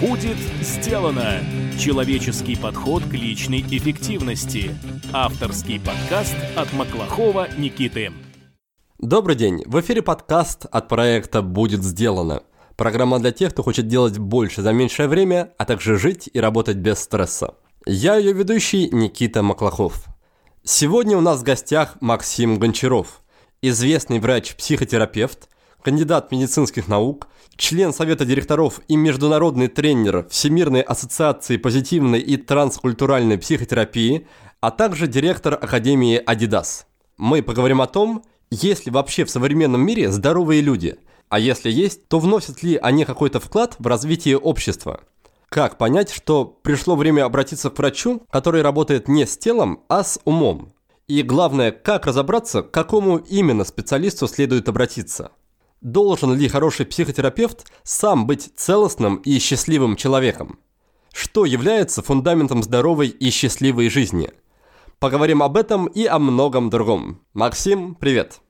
Будет сделано! Человеческий подход к личной эффективности. Авторский подкаст от Маклахова Никиты. Добрый день! В эфире подкаст от проекта «Будет сделано». Программа для тех, кто хочет делать больше за меньшее время, а также жить и работать без стресса. Я ее ведущий Никита Маклахов. Сегодня у нас в гостях Максим Гончаров, известный врач-психотерапевт, кандидат медицинских наук, член Совета директоров и международный тренер Всемирной ассоциации позитивной и транскультуральной психотерапии, а также директор Академии Adidas. Мы поговорим о том, есть ли вообще в современном мире здоровые люди, а если есть, то вносят ли они какой-то вклад в развитие общества. Как понять, что пришло время обратиться к врачу, который работает не с телом, а с умом? И главное, как разобраться, к какому именно специалисту следует обратиться – Должен ли хороший психотерапевт сам быть целостным и счастливым человеком? Что является фундаментом здоровой и счастливой жизни? Поговорим об этом и о многом другом. Максим, привет.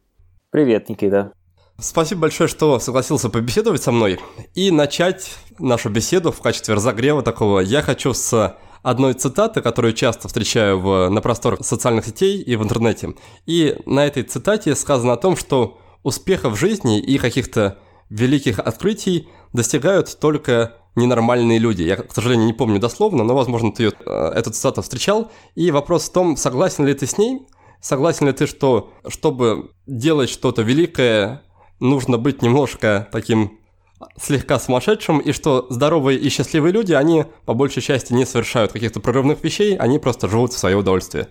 Привет, Никита. Спасибо большое, что согласился побеседовать со мной. И начать нашу беседу в качестве разогрева такого я хочу с одной цитаты, которую часто встречаю в, на просторах социальных сетей и в интернете. И на этой цитате сказано о том, что успеха в жизни и каких-то великих открытий достигают только ненормальные люди. Я, к сожалению, не помню дословно, но, возможно, ты ее, эту цитату встречал. И вопрос в том, согласен ли ты с ней, согласен ли ты, что чтобы делать что-то великое, нужно быть немножко таким слегка сумасшедшим, и что здоровые и счастливые люди, они по большей части не совершают каких-то прорывных вещей, они просто живут в свое удовольствие.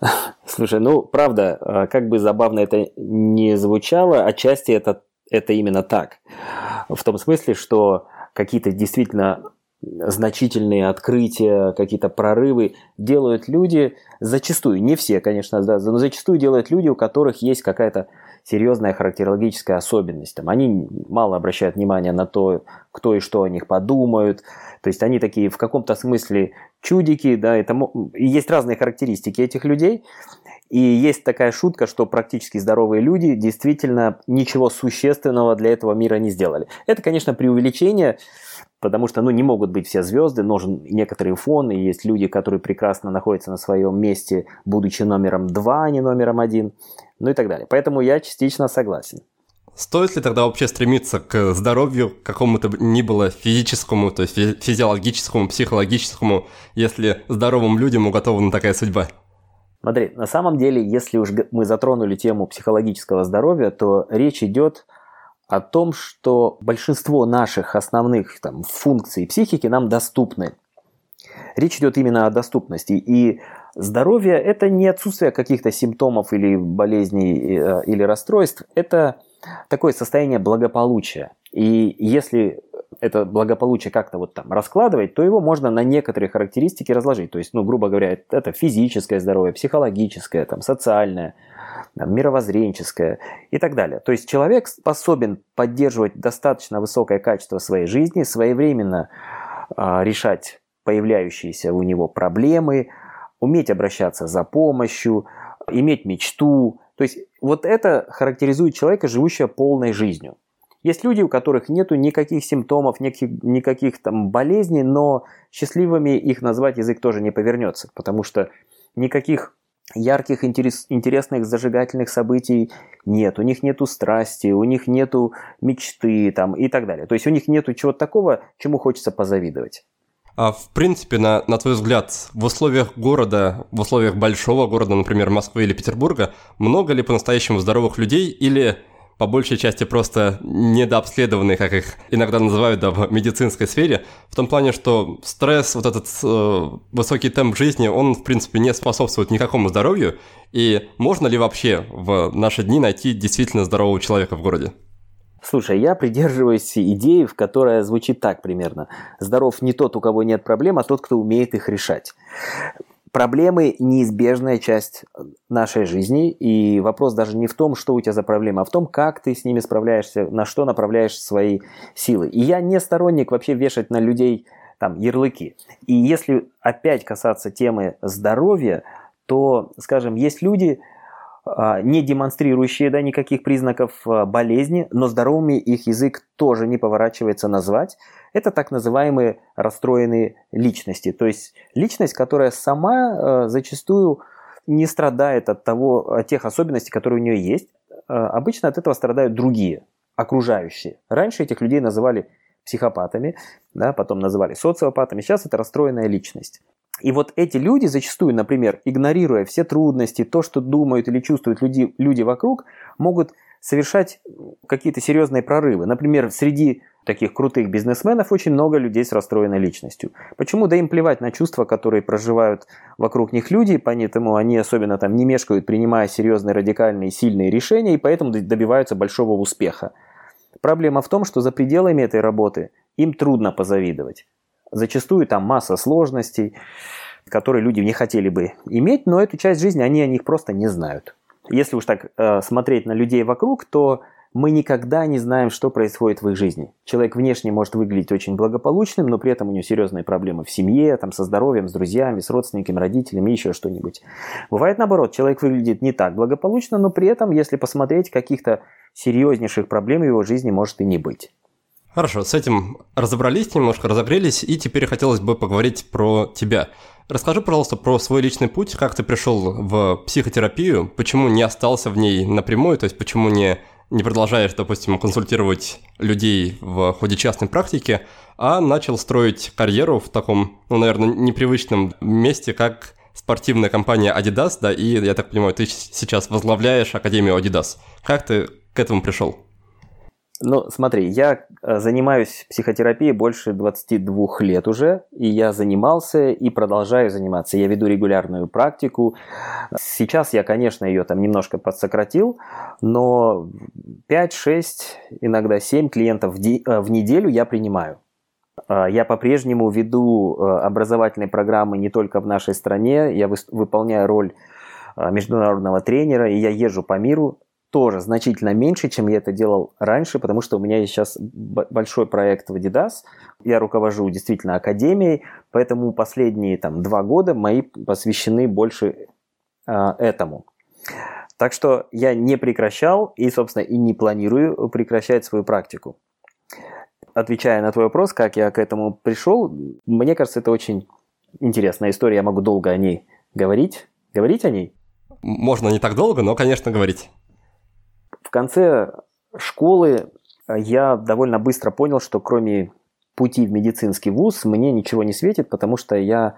Слушай, ну, правда, а, как бы забавно это не звучало, отчасти это, это именно так. В том смысле, что какие-то действительно значительные открытия, какие-то прорывы делают люди, зачастую, не все, конечно, да, но зачастую делают люди, у которых есть какая-то серьезная характерологическая особенность. Там, они мало обращают внимание на то, кто и что о них подумают. То есть они такие в каком-то смысле чудики, да, это, и есть разные характеристики этих людей. И есть такая шутка, что практически здоровые люди действительно ничего существенного для этого мира не сделали. Это, конечно, преувеличение, потому что ну, не могут быть все звезды, нужен некоторый фон, и есть люди, которые прекрасно находятся на своем месте, будучи номером два, а не номером один, ну и так далее. Поэтому я частично согласен. Стоит ли тогда вообще стремиться к здоровью, к какому-то ни было физическому, то есть физиологическому, психологическому, если здоровым людям уготована такая судьба? Смотри, на самом деле, если уж мы затронули тему психологического здоровья, то речь идет о том, что большинство наших основных там, функций психики нам доступны. Речь идет именно о доступности. И здоровье – это не отсутствие каких-то симптомов или болезней э, или расстройств, это такое состояние благополучия. И если это благополучие как-то вот там раскладывать, то его можно на некоторые характеристики разложить. То есть, ну, грубо говоря, это физическое здоровье, психологическое, там, социальное, там, мировоззренческое и так далее. То есть человек способен поддерживать достаточно высокое качество своей жизни, своевременно э, решать появляющиеся у него проблемы, уметь обращаться за помощью, иметь мечту, то есть вот это характеризует человека, живущего полной жизнью. Есть люди, у которых нету никаких симптомов, никаких, никаких там болезней, но счастливыми их назвать язык тоже не повернется, потому что никаких ярких, интерес, интересных, зажигательных событий нет, у них нету страсти, у них нету мечты там, и так далее. То есть у них нету чего-то такого, чему хочется позавидовать. А в принципе, на, на твой взгляд, в условиях города, в условиях большого города, например, Москвы или Петербурга, много ли по-настоящему здоровых людей или по большей части просто недообследованные, как их иногда называют да, в медицинской сфере, в том плане, что стресс, вот этот э, высокий темп жизни, он, в принципе, не способствует никакому здоровью, и можно ли вообще в наши дни найти действительно здорового человека в городе? Слушай, я придерживаюсь идеи, в которой звучит так примерно. Здоров не тот, у кого нет проблем, а тот, кто умеет их решать. Проблемы – неизбежная часть нашей жизни, и вопрос даже не в том, что у тебя за проблемы, а в том, как ты с ними справляешься, на что направляешь свои силы. И я не сторонник вообще вешать на людей там ярлыки. И если опять касаться темы здоровья, то, скажем, есть люди, не демонстрирующие да, никаких признаков а, болезни, но здоровыми их язык тоже не поворачивается назвать. Это так называемые расстроенные личности. То есть личность, которая сама а, зачастую не страдает от, того, от тех особенностей, которые у нее есть. Обычно от этого страдают другие, окружающие. Раньше этих людей называли психопатами, да, потом называли социопатами. Сейчас это расстроенная личность. И вот эти люди зачастую, например, игнорируя все трудности, то, что думают или чувствуют люди, люди вокруг, могут совершать какие-то серьезные прорывы. Например, среди таких крутых бизнесменов очень много людей с расстроенной личностью. Почему? Да им плевать на чувства, которые проживают вокруг них люди, поэтому они особенно там не мешкают, принимая серьезные, радикальные, сильные решения, и поэтому добиваются большого успеха. Проблема в том, что за пределами этой работы им трудно позавидовать. Зачастую там масса сложностей, которые люди не хотели бы иметь, но эту часть жизни они о них просто не знают. Если уж так э, смотреть на людей вокруг, то мы никогда не знаем, что происходит в их жизни. Человек внешне может выглядеть очень благополучным, но при этом у него серьезные проблемы в семье, там, со здоровьем, с друзьями, с родственниками, родителями, еще что-нибудь. Бывает наоборот, человек выглядит не так благополучно, но при этом, если посмотреть, каких-то серьезнейших проблем в его жизни может и не быть. Хорошо, с этим разобрались, немножко разогрелись, и теперь хотелось бы поговорить про тебя. Расскажи, пожалуйста, про свой личный путь, как ты пришел в психотерапию, почему не остался в ней напрямую, то есть почему не, не продолжаешь, допустим, консультировать людей в ходе частной практики, а начал строить карьеру в таком, ну, наверное, непривычном месте, как спортивная компания Adidas, да, и, я так понимаю, ты сейчас возглавляешь Академию Adidas. Как ты к этому пришел? Ну, смотри, я э, занимаюсь психотерапией больше 22 лет уже, и я занимался и продолжаю заниматься. Я веду регулярную практику. Сейчас я, конечно, ее там немножко подсократил, но 5-6, иногда 7 клиентов в, э, в неделю я принимаю. Э, я по-прежнему веду образовательные программы не только в нашей стране, я выполняю роль международного тренера, и я езжу по миру тоже значительно меньше, чем я это делал раньше, потому что у меня есть сейчас большой проект в Adidas. Я руковожу действительно академией, поэтому последние там, два года мои посвящены больше э, этому. Так что я не прекращал и, собственно, и не планирую прекращать свою практику. Отвечая на твой вопрос, как я к этому пришел, мне кажется, это очень интересная история. Я могу долго о ней говорить. Говорить о ней? Можно не так долго, но, конечно, говорить. В конце школы э, я довольно быстро понял, что кроме пути в медицинский вуз мне ничего не светит, потому что я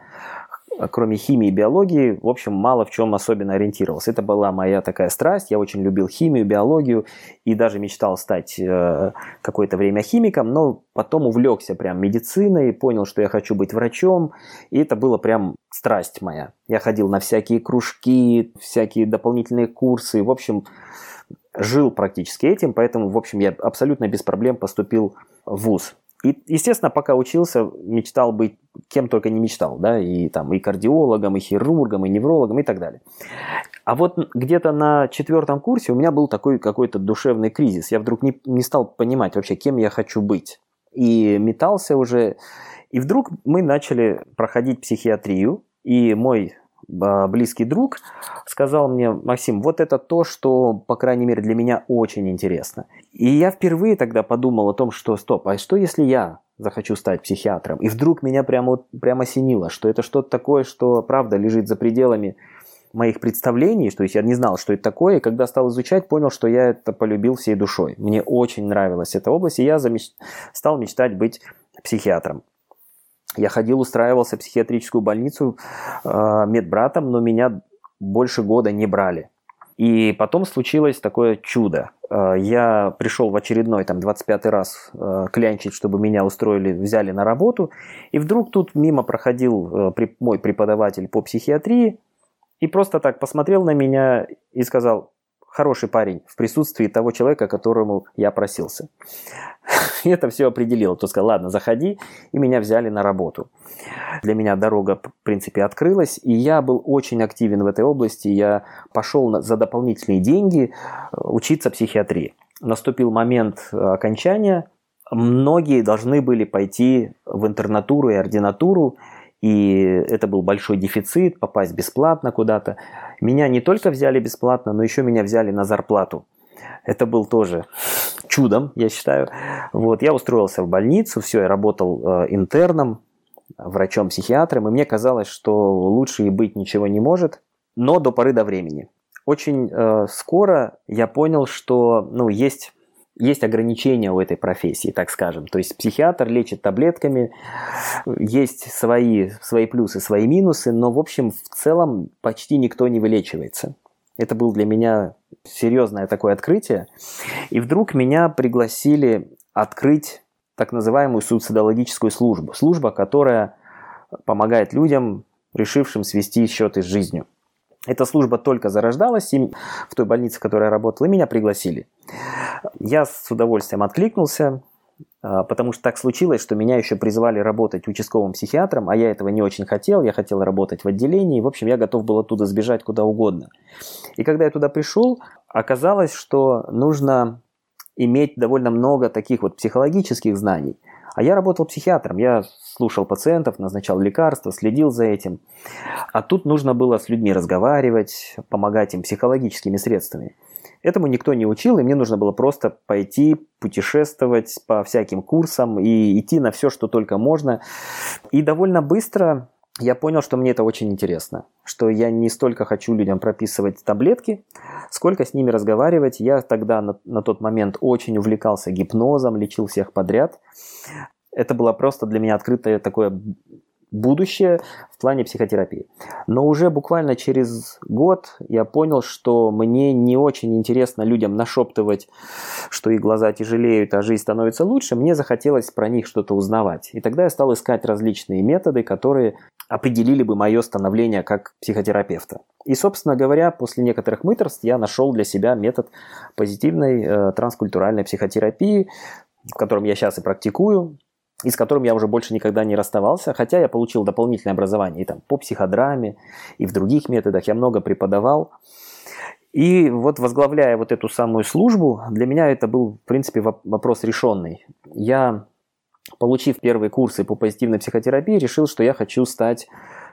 э, кроме химии и биологии, в общем, мало в чем особенно ориентировался. Это была моя такая страсть, я очень любил химию, биологию и даже мечтал стать э, какое-то время химиком, но потом увлекся прям медициной, понял, что я хочу быть врачом, и это было прям страсть моя. Я ходил на всякие кружки, всякие дополнительные курсы, в общем, жил практически этим, поэтому, в общем, я абсолютно без проблем поступил в ВУЗ. И, естественно, пока учился, мечтал быть кем только не мечтал, да, и там и кардиологом, и хирургом, и неврологом, и так далее. А вот где-то на четвертом курсе у меня был такой какой-то душевный кризис. Я вдруг не, не стал понимать вообще, кем я хочу быть. И метался уже. И вдруг мы начали проходить психиатрию, и мой близкий друг сказал мне, Максим, вот это то, что, по крайней мере, для меня очень интересно. И я впервые тогда подумал о том, что стоп, а что если я захочу стать психиатром? И вдруг меня прямо, прямо осенило, что это что-то такое, что правда лежит за пределами моих представлений, то есть я не знал, что это такое, и когда стал изучать, понял, что я это полюбил всей душой. Мне очень нравилась эта область, и я замеч... стал мечтать быть психиатром. Я ходил, устраивался в психиатрическую больницу э, медбратом, но меня больше года не брали. И потом случилось такое чудо. Э, я пришел в очередной, там, 25 раз э, клянчить, чтобы меня устроили, взяли на работу. И вдруг тут мимо проходил э, мой преподаватель по психиатрии и просто так посмотрел на меня и сказал, хороший парень в присутствии того человека, которому я просился. И это все определило. То сказал, ладно, заходи, и меня взяли на работу. Для меня дорога, в принципе, открылась, и я был очень активен в этой области. Я пошел за дополнительные деньги э, учиться психиатрии. Наступил момент э, окончания. Многие должны были пойти в интернатуру и ординатуру, и это был большой дефицит, попасть бесплатно куда-то. Меня не только взяли бесплатно, но еще меня взяли на зарплату. Это был тоже чудом, я считаю. Вот, я устроился в больницу, все, я работал э, интерном, врачом-психиатром, и мне казалось, что лучше и быть ничего не может, но до поры до времени. Очень э, скоро я понял, что ну, есть есть ограничения у этой профессии, так скажем. То есть психиатр лечит таблетками, есть свои, свои плюсы, свои минусы, но в общем в целом почти никто не вылечивается. Это был для меня серьезное такое открытие. И вдруг меня пригласили открыть так называемую суицидологическую службу. Служба, которая помогает людям, решившим свести счеты с жизнью. Эта служба только зарождалась и в той больнице, в которой я работал, и меня пригласили. Я с удовольствием откликнулся, а, потому что так случилось, что меня еще призвали работать участковым психиатром, а я этого не очень хотел, я хотел работать в отделении, в общем, я готов был оттуда сбежать куда угодно. И когда я туда пришел, оказалось, что нужно иметь довольно много таких вот психологических знаний. А я работал психиатром, я слушал пациентов, назначал лекарства, следил за этим. А тут нужно было с людьми разговаривать, помогать им психологическими средствами. Этому никто не учил, и мне нужно было просто пойти путешествовать по всяким курсам и идти на все, что только можно. И довольно быстро я понял, что мне это очень интересно, что я не столько хочу людям прописывать таблетки, сколько с ними разговаривать. Я тогда на, на тот момент очень увлекался гипнозом, лечил всех подряд. Это было просто для меня открытое такое будущее в плане психотерапии. Но уже буквально через год я понял, что мне не очень интересно людям нашептывать, что их глаза тяжелеют, а жизнь становится лучше. Мне захотелось про них что-то узнавать. И тогда я стал искать различные методы, которые определили бы мое становление как психотерапевта. И, собственно говоря, после некоторых мыторств я нашел для себя метод позитивной э, транскультуральной психотерапии, в котором я сейчас и практикую и с которым я уже больше никогда не расставался, хотя я получил дополнительное образование и там по психодраме, и в других методах, я много преподавал. И вот возглавляя вот эту самую службу, для меня это был, в принципе, вопрос решенный. Я, получив первые курсы по позитивной психотерапии, решил, что я хочу стать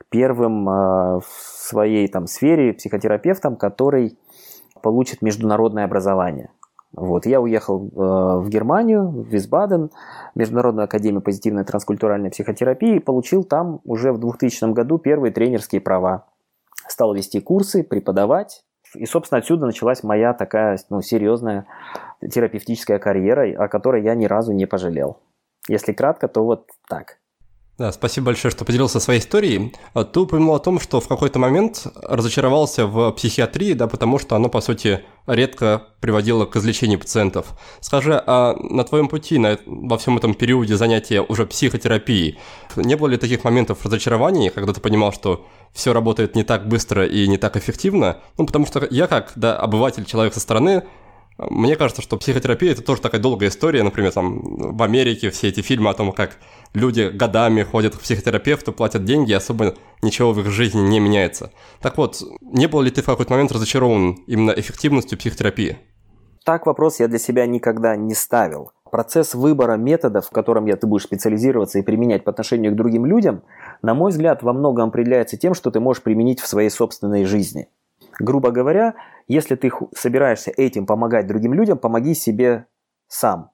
первым а, в своей там сфере психотерапевтом, который получит международное образование. Вот, я уехал э, в Германию, в Висбаден, Международную академию позитивной транскультуральной психотерапии и получил там уже в 2000 году первые тренерские права. Стал вести курсы, преподавать. И, собственно, отсюда началась моя такая ну, серьезная терапевтическая карьера, о которой я ни разу не пожалел. Если кратко, то вот так. Да, спасибо большое, что поделился своей историей. А ты упомянул о том, что в какой-то момент разочаровался в психиатрии, да, потому что оно, по сути, редко приводило к излечению пациентов. Скажи, а на твоем пути, на, во всем этом периоде занятия уже психотерапией, не было ли таких моментов разочарования, когда ты понимал, что все работает не так быстро и не так эффективно? Ну, потому что я, как да, обыватель, человек со стороны, мне кажется, что психотерапия – это тоже такая долгая история. Например, там в Америке все эти фильмы о том, как люди годами ходят к психотерапевту, платят деньги, и особо ничего в их жизни не меняется. Так вот, не был ли ты в какой-то момент разочарован именно эффективностью психотерапии? Так вопрос я для себя никогда не ставил. Процесс выбора методов, в котором я, ты будешь специализироваться и применять по отношению к другим людям, на мой взгляд, во многом определяется тем, что ты можешь применить в своей собственной жизни. Грубо говоря, если ты собираешься этим помогать другим людям, помоги себе сам.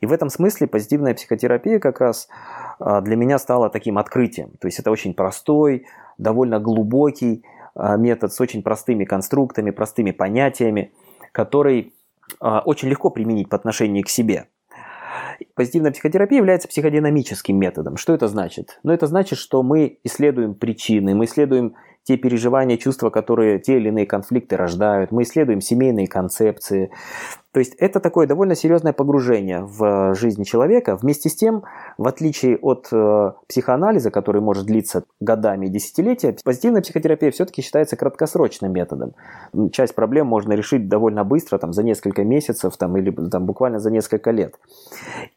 И в этом смысле позитивная психотерапия как раз а, для меня стала таким открытием. То есть это очень простой, довольно глубокий а, метод с очень простыми конструктами, простыми понятиями, который а, очень легко применить по отношению к себе. Позитивная психотерапия является психодинамическим методом. Что это значит? Ну, это значит, что мы исследуем причины, мы исследуем те переживания, чувства, которые те или иные конфликты рождают. Мы исследуем семейные концепции. То есть это такое довольно серьезное погружение в жизнь человека. Вместе с тем, в отличие от э, психоанализа, который может длиться годами и десятилетия, позитивная психотерапия все-таки считается краткосрочным методом. Часть проблем можно решить довольно быстро, там, за несколько месяцев там, или там, буквально за несколько лет.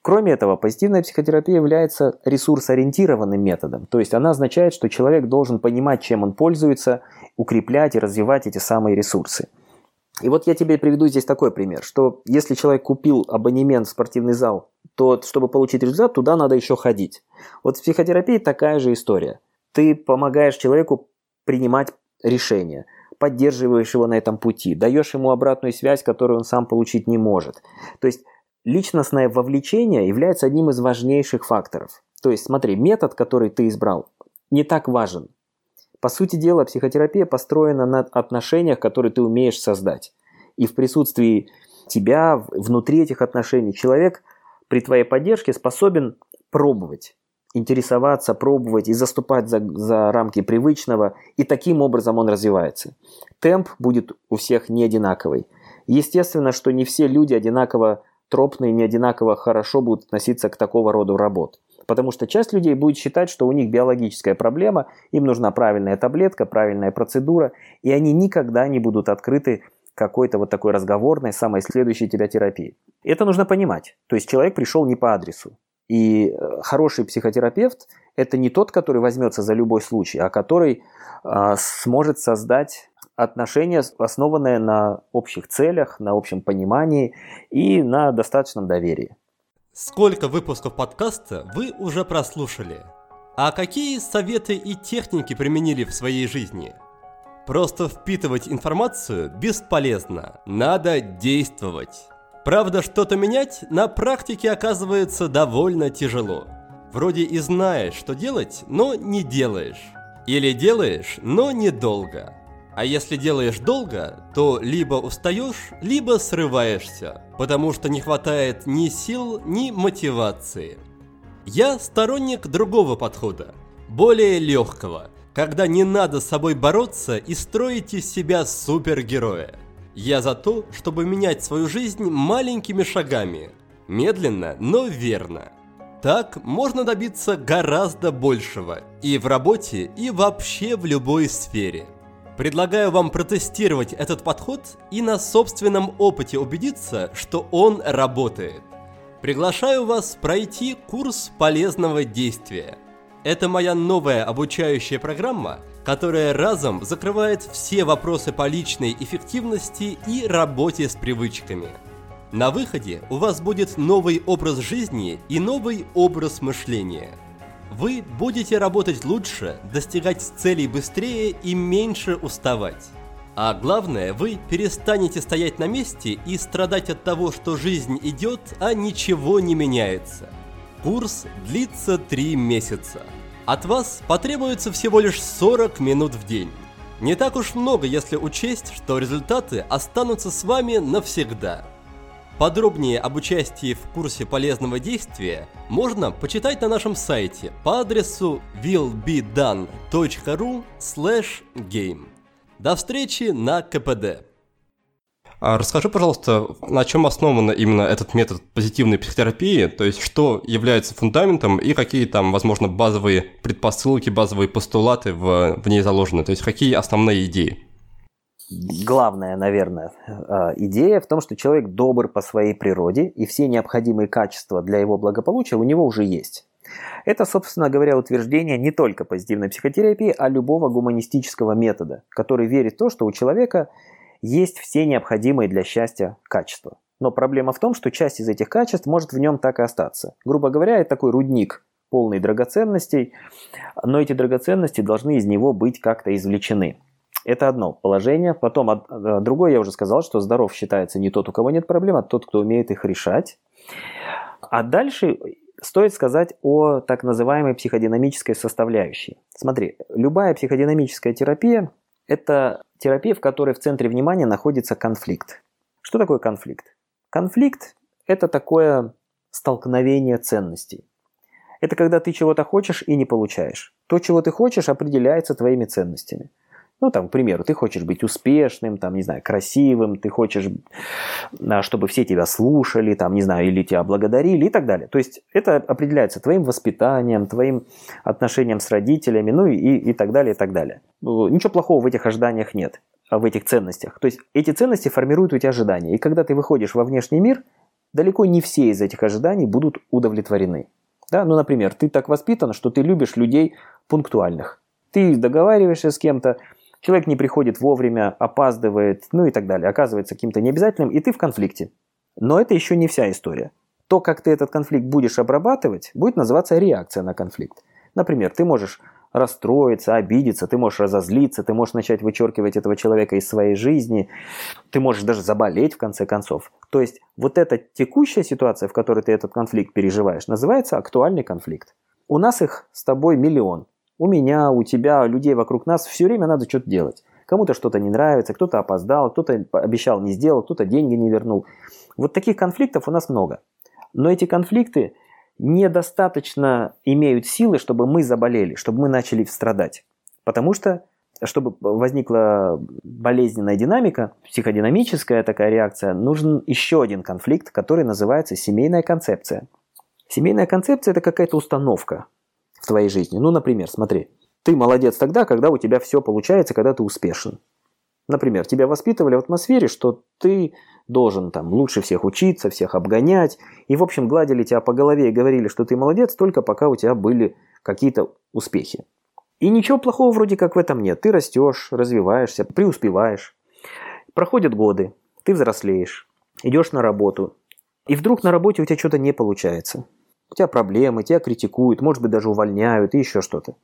Кроме этого, позитивная психотерапия является ресурсоориентированным методом. То есть она означает, что человек должен понимать, чем он пользуется, укреплять и развивать эти самые ресурсы. И вот я тебе приведу здесь такой пример, что если человек купил абонемент в спортивный зал, то чтобы получить результат, туда надо еще ходить. Вот в психотерапии такая же история. ты помогаешь человеку принимать решения, поддерживаешь его на этом пути, даешь ему обратную связь, которую он сам получить не может. То есть личностное вовлечение является одним из важнейших факторов. То есть смотри, метод, который ты избрал, не так важен. По сути дела, психотерапия построена на отношениях, которые ты умеешь создать. И в присутствии тебя, внутри этих отношений, человек при твоей поддержке способен пробовать, интересоваться, пробовать и заступать за, за рамки привычного, и таким образом он развивается. Темп будет у всех не одинаковый. Естественно, что не все люди одинаково тропные, не одинаково хорошо будут относиться к такого рода работ. Потому что часть людей будет считать, что у них биологическая проблема, им нужна правильная таблетка, правильная процедура, и они никогда не будут открыты какой-то вот такой разговорной, самой следующей тебя терапии. Это нужно понимать. То есть человек пришел не по адресу. И э, хороший психотерапевт – это не тот, который возьмется за любой случай, а который э, сможет создать отношения, основанные на общих целях, на общем понимании и на достаточном доверии. Сколько выпусков подкаста вы уже прослушали? А какие советы и техники применили в своей жизни? Просто впитывать информацию бесполезно, надо действовать. Правда, что-то менять на практике оказывается довольно тяжело. Вроде и знаешь, что делать, но не делаешь. Или делаешь, но недолго. А если делаешь долго, то либо устаешь, либо срываешься, потому что не хватает ни сил, ни мотивации. Я сторонник другого подхода, более легкого, когда не надо с собой бороться и строить из себя супергероя. Я за то, чтобы менять свою жизнь маленькими шагами, медленно, но верно. Так можно добиться гораздо большего и в работе, и вообще в любой сфере – Предлагаю вам протестировать этот подход и на собственном опыте убедиться, что он работает. Приглашаю вас пройти курс полезного действия. Это моя новая обучающая программа, которая разом закрывает все вопросы по личной эффективности и работе с привычками. На выходе у вас будет новый образ жизни и новый образ мышления – вы будете работать лучше, достигать целей быстрее и меньше уставать. А главное, вы перестанете стоять на месте и страдать от того, что жизнь идет, а ничего не меняется. Курс длится 3 месяца. От вас потребуется всего лишь 40 минут в день. Не так уж много, если учесть, что результаты останутся с вами навсегда. Подробнее об участии в курсе полезного действия можно почитать на нашем сайте по адресу willbedone.ru game. До встречи на КПД. А расскажи, пожалуйста, на чем основан именно этот метод позитивной психотерапии, то есть что является фундаментом и какие там, возможно, базовые предпосылки, базовые постулаты в, в ней заложены, то есть какие основные идеи? Главная, наверное, э, идея в том, что человек добр по своей природе, и все необходимые качества для его благополучия у него уже есть. Это, собственно говоря, утверждение не только позитивной психотерапии, а любого гуманистического метода, который верит в то, что у человека есть все необходимые для счастья качества. Но проблема в том, что часть из этих качеств может в нем так и остаться. Грубо говоря, это такой рудник, полный драгоценностей, но эти драгоценности должны из него быть как-то извлечены. Это одно положение. Потом э, другое, я уже сказал, что здоров считается не тот, у кого нет проблем, а тот, кто умеет их решать. А дальше стоит сказать о так называемой психодинамической составляющей. Смотри, любая психодинамическая терапия – это терапия, в которой в центре внимания находится конфликт. Что такое конфликт? Конфликт – это такое столкновение ценностей. Это когда ты чего-то хочешь и не получаешь. То, чего ты хочешь, определяется твоими ценностями. Ну, там, к примеру, ты хочешь быть успешным, там, не знаю, красивым, ты хочешь, а, чтобы все тебя слушали, там, не знаю, или тебя благодарили и так далее. То есть это определяется твоим воспитанием, твоим отношением с родителями, ну и, и так далее, и так далее. Ничего плохого в этих ожиданиях нет, а в этих ценностях. То есть эти ценности формируют у тебя ожидания. И когда ты выходишь во внешний мир, далеко не все из этих ожиданий будут удовлетворены. Да? Ну, например, ты так воспитан, что ты любишь людей пунктуальных. Ты договариваешься с кем-то, человек не приходит вовремя, опаздывает, ну и так далее, оказывается каким-то необязательным, и ты в конфликте. Но это еще не вся история. То, как ты этот конфликт будешь обрабатывать, будет называться реакция на конфликт. Например, ты можешь расстроиться, обидеться, ты можешь разозлиться, ты можешь начать вычеркивать этого человека из своей жизни, ты можешь даже заболеть в конце концов. То есть вот эта текущая ситуация, в которой ты этот конфликт переживаешь, называется актуальный конфликт. У нас их с тобой миллион. У меня, у тебя, людей вокруг нас все время надо что-то делать. Кому-то что-то не нравится, кто-то опоздал, кто-то обещал не сделал, кто-то деньги не вернул. Вот таких конфликтов у нас много. Но эти конфликты недостаточно имеют силы, чтобы мы заболели, чтобы мы начали страдать. Потому что, чтобы возникла болезненная динамика, психодинамическая такая реакция, нужен еще один конфликт, который называется семейная концепция. Семейная концепция – это какая-то установка твоей жизни. Ну, например, смотри, ты молодец тогда, когда у тебя все получается, когда ты успешен. Например, тебя воспитывали в атмосфере, что ты должен там лучше всех учиться, всех обгонять. И, в общем, гладили тебя по голове и говорили, что ты молодец, только пока у тебя были какие-то успехи. И ничего плохого вроде как в этом нет. Ты растешь, развиваешься, преуспеваешь. Проходят годы, ты взрослеешь, идешь на работу. И вдруг на работе у тебя что-то не получается. У тебя проблемы, тебя критикуют, может быть, даже увольняют и еще что-то.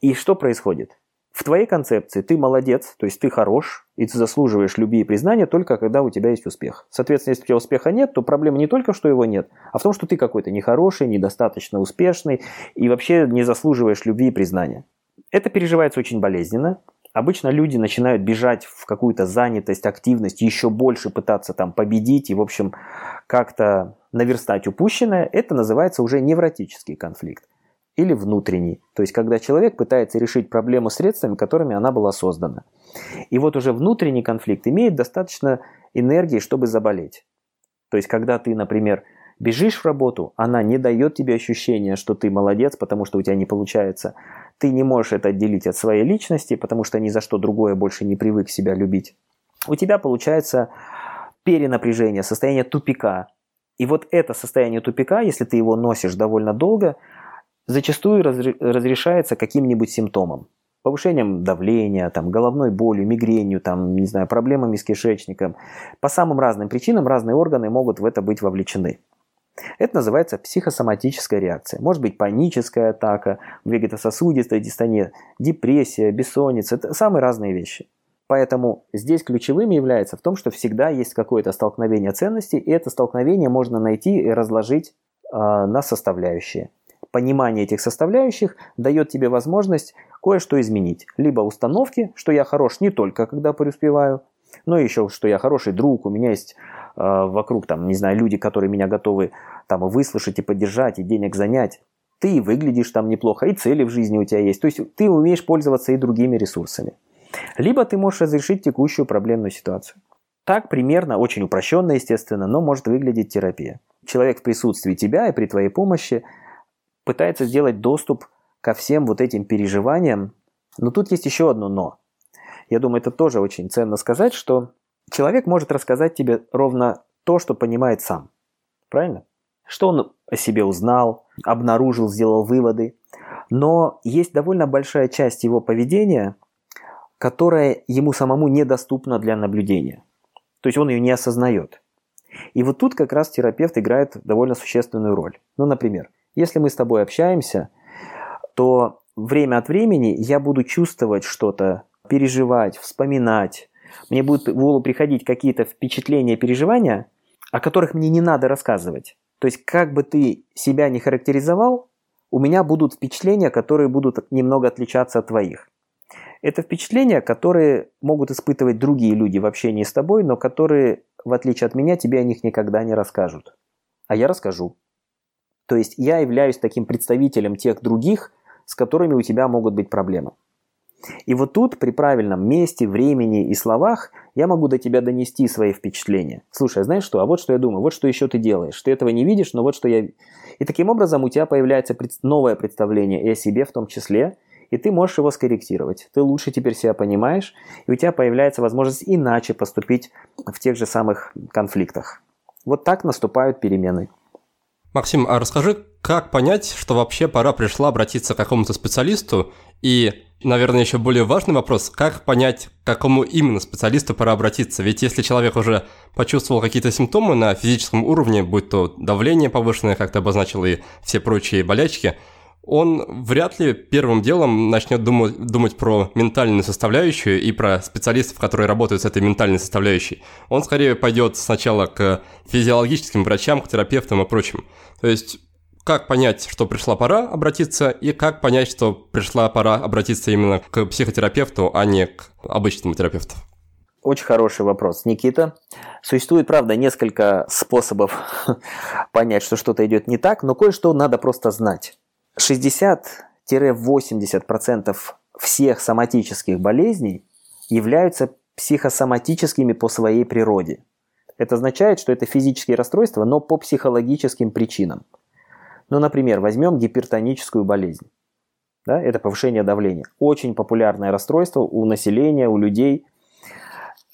И что происходит? В твоей концепции ты молодец, то есть ты хорош, и ты заслуживаешь любви и признания только когда у тебя есть успех. Соответственно, если у тебя успеха нет, то проблема не только, что его нет, а в том, что ты какой-то нехороший, недостаточно успешный и вообще не заслуживаешь любви и признания. Это переживается очень болезненно. Обычно люди начинают бежать в какую-то занятость, активность, еще больше пытаться там победить и, в общем, как-то наверстать упущенное. Это называется уже невротический конфликт или внутренний, то есть когда человек пытается решить проблему средствами, которыми она была создана. И вот уже внутренний конфликт имеет достаточно энергии, чтобы заболеть. То есть когда ты, например, бежишь в работу, она не дает тебе ощущения, что ты молодец, потому что у тебя не получается. Ты не можешь это отделить от своей личности, потому что ни за что другое больше не привык себя любить. У тебя получается перенапряжение, состояние тупика. И вот это состояние тупика, если ты его носишь довольно долго – зачастую разрешается каким-нибудь симптомом. Повышением давления, там, головной болью, мигренью, там, не знаю, проблемами с кишечником. По самым разным причинам разные органы могут в это быть вовлечены. Это называется психосоматическая реакция. Может быть паническая атака, вегетососудистая дистония, депрессия, бессонница. Это самые разные вещи. Поэтому здесь ключевым является в том, что всегда есть какое-то столкновение ценностей, и это столкновение можно найти и разложить э, на составляющие понимание этих составляющих дает тебе возможность кое-что изменить. Либо установки, что я хорош не только когда преуспеваю, но еще, что я хороший друг, у меня есть э, вокруг, там, не знаю, люди, которые меня готовы там выслушать и поддержать, и денег занять. Ты выглядишь там неплохо, и цели в жизни у тебя есть. То есть ты умеешь пользоваться и другими ресурсами. Либо ты можешь разрешить текущую проблемную ситуацию. Так примерно, очень упрощенно, естественно, но может выглядеть терапия. Человек в присутствии тебя и при твоей помощи пытается сделать доступ ко всем вот этим переживаниям. Но тут есть еще одно «но». Я думаю, это тоже очень ценно сказать, что человек может рассказать тебе ровно то, что понимает сам. Правильно? Что он о себе узнал, обнаружил, сделал выводы. Но есть довольно большая часть его поведения, которая ему самому недоступна для наблюдения. То есть он ее не осознает. И вот тут как раз терапевт играет довольно существенную роль. Ну, например, если мы с тобой общаемся, то время от времени я буду чувствовать что-то, переживать, вспоминать. Мне будут в голову приходить какие-то впечатления, переживания, о которых мне не надо рассказывать. То есть, как бы ты себя не характеризовал, у меня будут впечатления, которые будут немного отличаться от твоих. Это впечатления, которые могут испытывать другие люди в общении с тобой, но которые, в отличие от меня, тебе о них никогда не расскажут. А я расскажу. То есть я являюсь таким представителем тех других, с которыми у тебя могут быть проблемы. И вот тут при правильном месте, времени и словах я могу до тебя донести свои впечатления. Слушай, а знаешь что? А вот что я думаю, вот что еще ты делаешь. Ты этого не видишь, но вот что я... И таким образом у тебя появляется новое представление и о себе в том числе, и ты можешь его скорректировать. Ты лучше теперь себя понимаешь, и у тебя появляется возможность иначе поступить в тех же самых конфликтах. Вот так наступают перемены. Максим, а расскажи, как понять, что вообще пора пришла обратиться к какому-то специалисту? И, наверное, еще более важный вопрос, как понять, к какому именно специалисту пора обратиться? Ведь если человек уже почувствовал какие-то симптомы на физическом уровне, будь то давление повышенное, как ты обозначил, и все прочие болячки, он вряд ли первым делом начнет думать, думать про ментальную составляющую и про специалистов, которые работают с этой ментальной составляющей. Он скорее пойдет сначала к физиологическим врачам, к терапевтам и прочим. То есть как понять, что пришла пора обратиться, и как понять, что пришла пора обратиться именно к психотерапевту, а не к обычному терапевту? Очень хороший вопрос, Никита. Существует, правда, несколько способов понять, что что-то идет не так, но кое-что надо просто знать. 60-80% всех соматических болезней являются психосоматическими по своей природе. Это означает, что это физические расстройства, но по психологическим причинам. Ну, например, возьмем гипертоническую болезнь. Да, это повышение давления. Очень популярное расстройство у населения, у людей.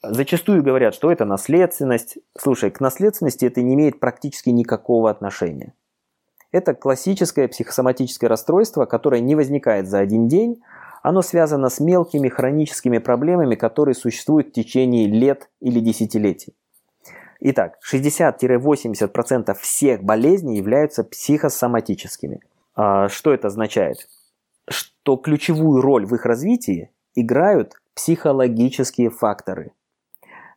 Зачастую говорят, что это наследственность. Слушай, к наследственности это не имеет практически никакого отношения. Это классическое психосоматическое расстройство, которое не возникает за один день. Оно связано с мелкими хроническими проблемами, которые существуют в течение лет или десятилетий. Итак, 60-80% всех болезней являются психосоматическими. А, что это означает? Что ключевую роль в их развитии играют психологические факторы.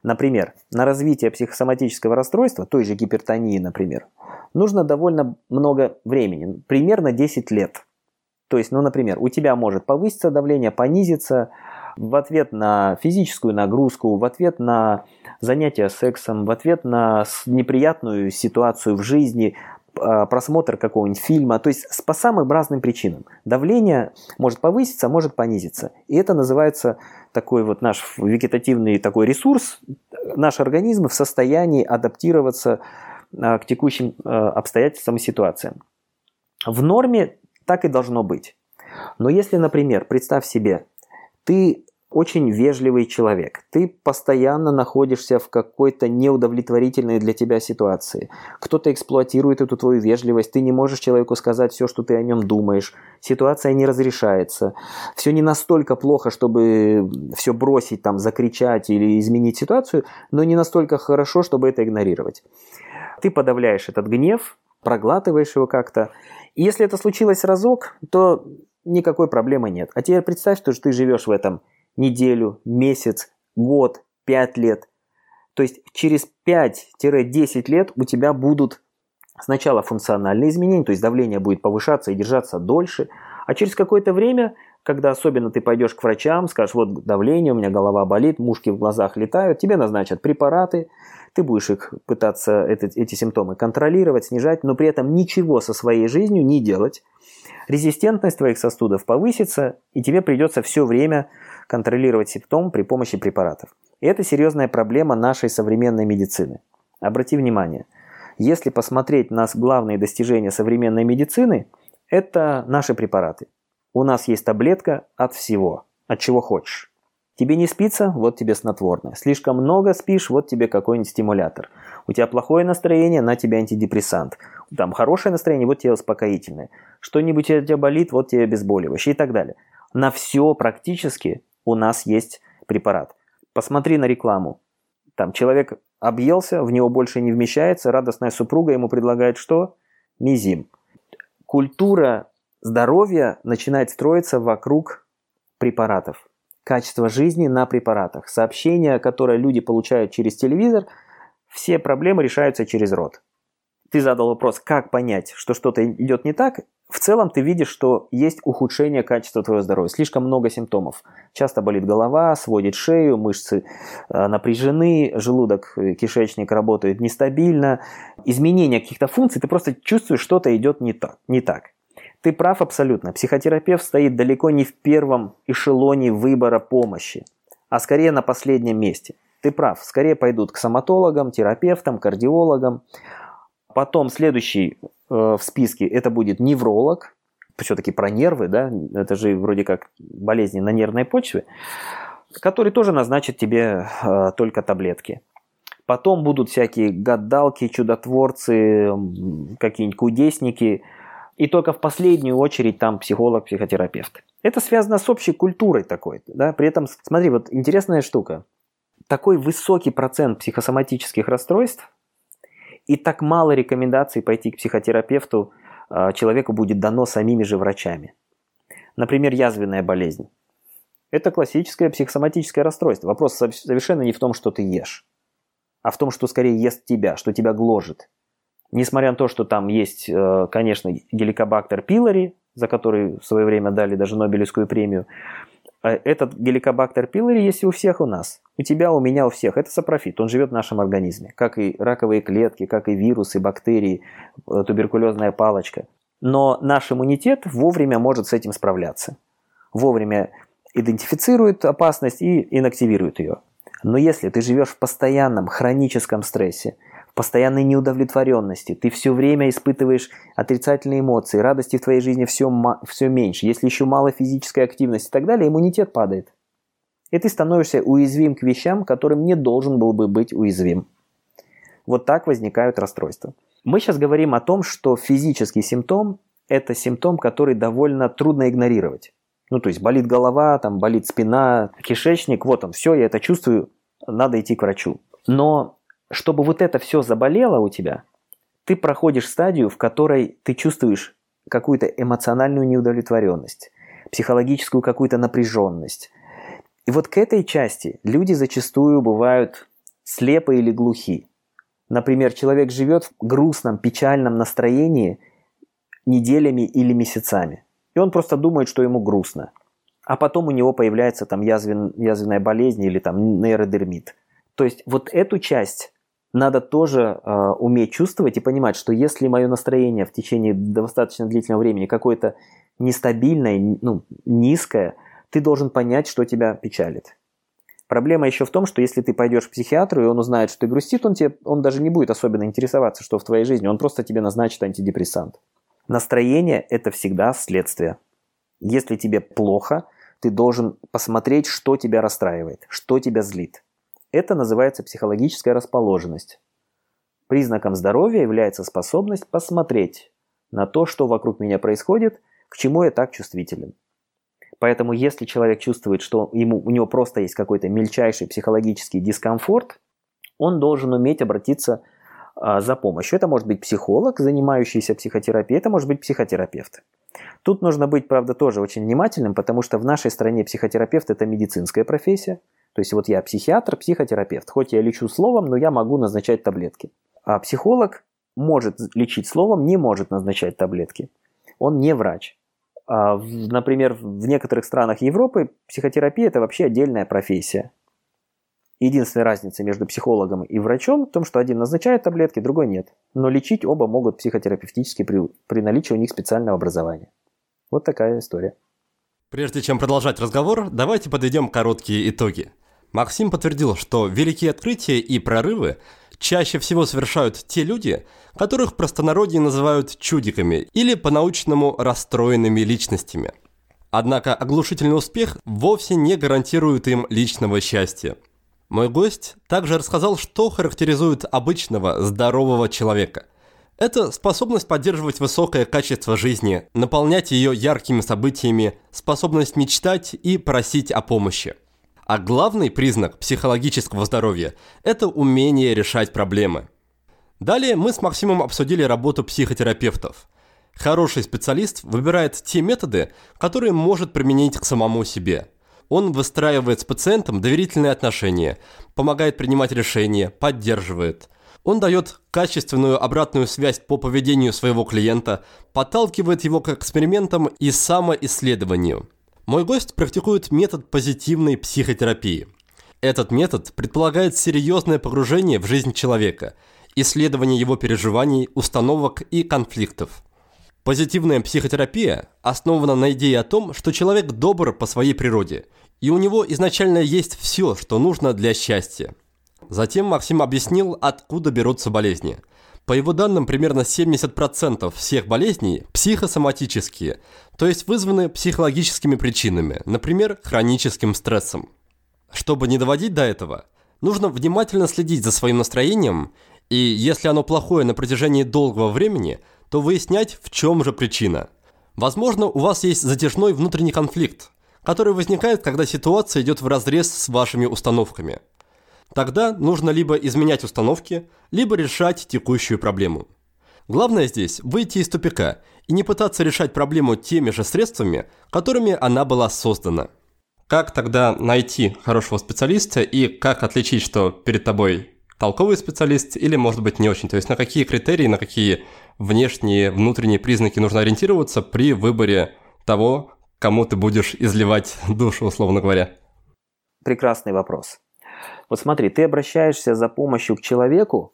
Например, на развитие психосоматического расстройства, той же гипертонии, например, нужно довольно много времени, примерно 10 лет. То есть, ну, например, у тебя может повыситься давление, понизиться, в ответ на физическую нагрузку, в ответ на занятия сексом, в ответ на неприятную ситуацию в жизни, а, просмотр какого-нибудь фильма, то есть по самым разным причинам. Давление может повыситься, может понизиться. И это называется такой вот наш вегетативный такой ресурс, наш организм в состоянии адаптироваться а, к текущим а, обстоятельствам и ситуациям. В норме так и должно быть. Но если, например, представь себе, ты очень вежливый человек. Ты постоянно находишься в какой-то неудовлетворительной для тебя ситуации. Кто-то эксплуатирует эту твою вежливость. Ты не можешь человеку сказать все, что ты о нем думаешь. Ситуация не разрешается. Все не настолько плохо, чтобы все бросить, там, закричать или изменить ситуацию, но не настолько хорошо, чтобы это игнорировать. Ты подавляешь этот гнев, проглатываешь его как-то. И если это случилось разок, то никакой проблемы нет. А теперь представь, что ты живешь в этом неделю, месяц, год, пять лет. То есть через 5-10 лет у тебя будут сначала функциональные изменения, то есть давление будет повышаться и держаться дольше, а через какое-то время, когда особенно ты пойдешь к врачам, скажешь, вот давление, у меня голова болит, мушки в глазах летают, тебе назначат препараты, ты будешь их пытаться эти, эти симптомы контролировать, снижать, но при этом ничего со своей жизнью не делать. Резистентность твоих сосудов повысится, и тебе придется все время контролировать симптом при помощи препаратов. И это серьезная проблема нашей современной медицины. Обрати внимание, если посмотреть на главные достижения современной медицины, это наши препараты. У нас есть таблетка от всего, от чего хочешь. Тебе не спится, вот тебе снотворное. Слишком много спишь, вот тебе какой-нибудь стимулятор. У тебя плохое настроение, на тебе антидепрессант. Там хорошее настроение, вот тебе успокоительное. Что-нибудь у тебя болит, вот тебе обезболивающее и так далее. На все практически у нас есть препарат. Посмотри на рекламу. Там человек объелся, в него больше не вмещается, радостная супруга ему предлагает что? Мизим. Культура здоровья начинает строиться вокруг препаратов. Качество жизни на препаратах. Сообщения, которые люди получают через телевизор, все проблемы решаются через рот. Ты задал вопрос, как понять, что что-то идет не так, в целом ты видишь, что есть ухудшение качества твоего здоровья. Слишком много симптомов. Часто болит голова, сводит шею, мышцы э, напряжены, желудок, э, кишечник работают нестабильно. Изменение каких-то функций, ты просто чувствуешь, что-то идет не так. Не так. Ты прав абсолютно. Психотерапевт стоит далеко не в первом эшелоне выбора помощи, а скорее на последнем месте. Ты прав. Скорее пойдут к соматологам, терапевтам, кардиологам. Потом следующий Э, в списке это будет невролог, все-таки про нервы, да, это же вроде как болезни на нервной почве, который тоже назначит тебе э, только таблетки. Потом будут всякие гадалки, чудотворцы, какие-нибудь кудесники. И только в последнюю очередь там психолог, психотерапевт. Это связано с общей культурой такой. Да? При этом, смотри, вот интересная штука. Такой высокий процент психосоматических расстройств и так мало рекомендаций пойти к психотерапевту э, человеку будет дано самими же врачами. Например, язвенная болезнь. Это классическое психосоматическое расстройство. Вопрос совершенно не в том, что ты ешь, а в том, что скорее ест тебя, что тебя гложет. Несмотря на то, что там есть, э, конечно, геликобактер пилори, за который в свое время дали даже Нобелевскую премию, э, этот геликобактер пилори есть и у всех у нас. У тебя, у меня, у всех. Это сапрофит, он живет в нашем организме. Как и раковые клетки, как и вирусы, бактерии, э, туберкулезная палочка. Но наш иммунитет вовремя может с этим справляться. Вовремя идентифицирует опасность и инактивирует ее. Но если ты живешь в постоянном хроническом стрессе, постоянной неудовлетворенности, ты все время испытываешь отрицательные эмоции, радости в твоей жизни все, все меньше, если еще мало физической активности и так далее, иммунитет падает. И ты становишься уязвим к вещам, которым не должен был бы быть уязвим. Вот так возникают расстройства. Мы сейчас говорим о том, что физический симптом – это симптом, который довольно трудно игнорировать. Ну, то есть болит голова, там болит спина, кишечник, вот он, все, я это чувствую, надо идти к врачу. Но чтобы вот это все заболело у тебя, ты проходишь стадию, в которой ты чувствуешь какую-то эмоциональную неудовлетворенность, психологическую какую-то напряженность. И вот к этой части люди зачастую бывают слепы или глухи. Например, человек живет в грустном, печальном настроении неделями или месяцами – и он просто думает, что ему грустно. А потом у него появляется там язвен, язвенная болезнь или там нейродермит. То есть вот эту часть надо тоже э, уметь чувствовать и понимать, что если мое настроение в течение достаточно длительного времени какое-то нестабильное, ну, низкое, ты должен понять, что тебя печалит. Проблема еще в том, что если ты пойдешь к психиатру, и он узнает, что ты грустит, он, тебе, он даже не будет особенно интересоваться, что в твоей жизни, он просто тебе назначит антидепрессант. Настроение – это всегда следствие. Если тебе плохо, ты должен посмотреть, что тебя расстраивает, что тебя злит. Это называется психологическая расположенность. Признаком здоровья является способность посмотреть на то, что вокруг меня происходит, к чему я так чувствителен. Поэтому если человек чувствует, что ему, у него просто есть какой-то мельчайший психологический дискомфорт, он должен уметь обратиться а, за помощью. Это может быть психолог, занимающийся психотерапией, это может быть психотерапевт. Тут нужно быть, правда, тоже очень внимательным, потому что в нашей стране психотерапевт – это медицинская профессия. То есть вот я психиатр, психотерапевт. Хоть я лечу словом, но я могу назначать таблетки. А психолог может лечить словом, не может назначать таблетки. Он не врач. А, например, в некоторых странах Европы психотерапия – это вообще отдельная профессия. Единственная разница между психологом и врачом в том, что один назначает таблетки, другой нет. Но лечить оба могут психотерапевтически при, при наличии у них специального образования. Вот такая история. Прежде чем продолжать разговор, давайте подведем короткие итоги. Максим подтвердил, что великие открытия и прорывы чаще всего совершают те люди, которых простонародье называют чудиками или по-научному расстроенными личностями. Однако оглушительный успех вовсе не гарантирует им личного счастья – мой гость также рассказал, что характеризует обычного здорового человека. Это способность поддерживать высокое качество жизни, наполнять ее яркими событиями, способность мечтать и просить о помощи. А главный признак психологического здоровья – это умение решать проблемы. Далее мы с Максимом обсудили работу психотерапевтов. Хороший специалист выбирает те методы, которые может применить к самому себе – он выстраивает с пациентом доверительные отношения, помогает принимать решения, поддерживает. Он дает качественную обратную связь по поведению своего клиента, подталкивает его к экспериментам и самоисследованию. Мой гость практикует метод позитивной психотерапии. Этот метод предполагает серьезное погружение в жизнь человека, исследование его переживаний, установок и конфликтов. Позитивная психотерапия основана на идее о том, что человек добр по своей природе – и у него изначально есть все, что нужно для счастья. Затем Максим объяснил, откуда берутся болезни. По его данным, примерно 70% всех болезней психосоматические, то есть вызваны психологическими причинами, например, хроническим стрессом. Чтобы не доводить до этого, нужно внимательно следить за своим настроением, и если оно плохое на протяжении долгого времени, то выяснять, в чем же причина. Возможно, у вас есть затяжной внутренний конфликт, который возникает, когда ситуация идет в разрез с вашими установками. Тогда нужно либо изменять установки, либо решать текущую проблему. Главное здесь выйти из тупика и не пытаться решать проблему теми же средствами, которыми она была создана. Как тогда найти хорошего специалиста и как отличить, что перед тобой толковый специалист или, может быть, не очень? То есть на какие критерии, на какие внешние, внутренние признаки нужно ориентироваться при выборе того, кому ты будешь изливать душу, условно говоря? Прекрасный вопрос. Вот смотри, ты обращаешься за помощью к человеку,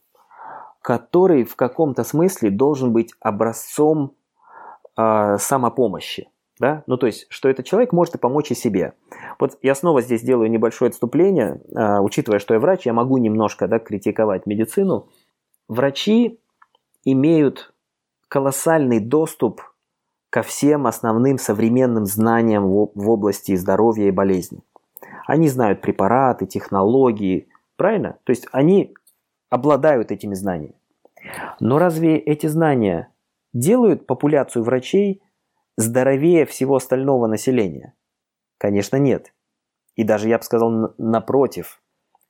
который в каком-то смысле должен быть образцом э, самопомощи. Да? Ну, то есть, что этот человек может и помочь и себе. Вот я снова здесь делаю небольшое отступление, э, учитывая, что я врач, я могу немножко да, критиковать медицину. Врачи имеют колоссальный доступ ко всем основным современным знаниям в, области здоровья и болезни. Они знают препараты, технологии, правильно? То есть они обладают этими знаниями. Но разве эти знания делают популяцию врачей здоровее всего остального населения? Конечно, нет. И даже, я бы сказал, напротив.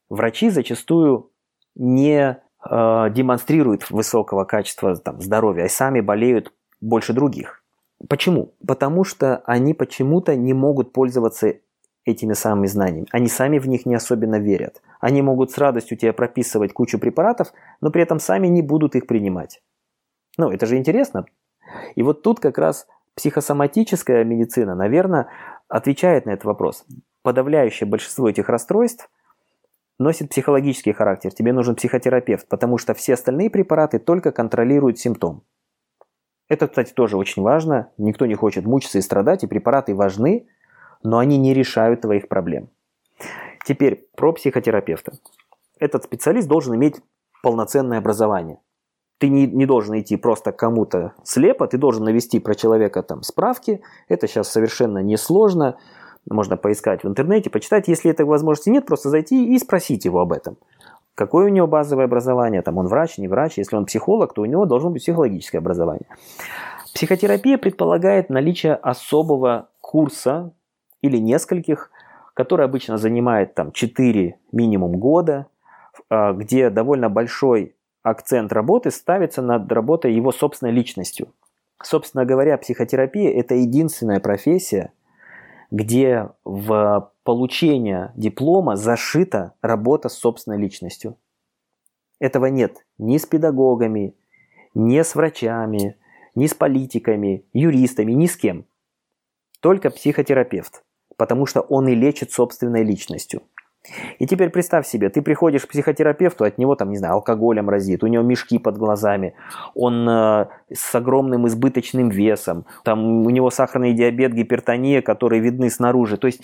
Врачи зачастую не э, демонстрируют высокого качества там, здоровья, а сами болеют больше других. Почему? Потому что они почему-то не могут пользоваться этими самыми знаниями. Они сами в них не особенно верят. Они могут с радостью тебе прописывать кучу препаратов, но при этом сами не будут их принимать. Ну, это же интересно. И вот тут как раз психосоматическая медицина, наверное, отвечает на этот вопрос. Подавляющее большинство этих расстройств носит психологический характер. Тебе нужен психотерапевт, потому что все остальные препараты только контролируют симптом. Это, кстати, тоже очень важно. Никто не хочет мучиться и страдать, и препараты важны, но они не решают твоих проблем. Теперь про психотерапевта. Этот специалист должен иметь полноценное образование. Ты не, не должен идти просто кому-то слепо, ты должен навести про человека там справки. Это сейчас совершенно несложно. Можно поискать в интернете, почитать. Если этой возможности нет, просто зайти и спросить его об этом. Какое у него базовое образование, там он врач, не врач. Если он психолог, то у него должно быть психологическое образование. Психотерапия предполагает наличие особого курса или нескольких, который обычно занимает там 4 минимум года, а, где довольно большой акцент работы ставится над работой его собственной личностью. Собственно говоря, психотерапия – это единственная профессия, где в получение диплома зашита работа с собственной личностью. Этого нет ни с педагогами, ни с врачами, ни с политиками, юристами, ни с кем. Только психотерапевт потому что он и лечит собственной личностью. И теперь представь себе, ты приходишь к психотерапевту, от него там, не знаю, алкоголем разит, у него мешки под глазами, он э, с огромным избыточным весом, там у него сахарный диабет, гипертония, которые видны снаружи. То есть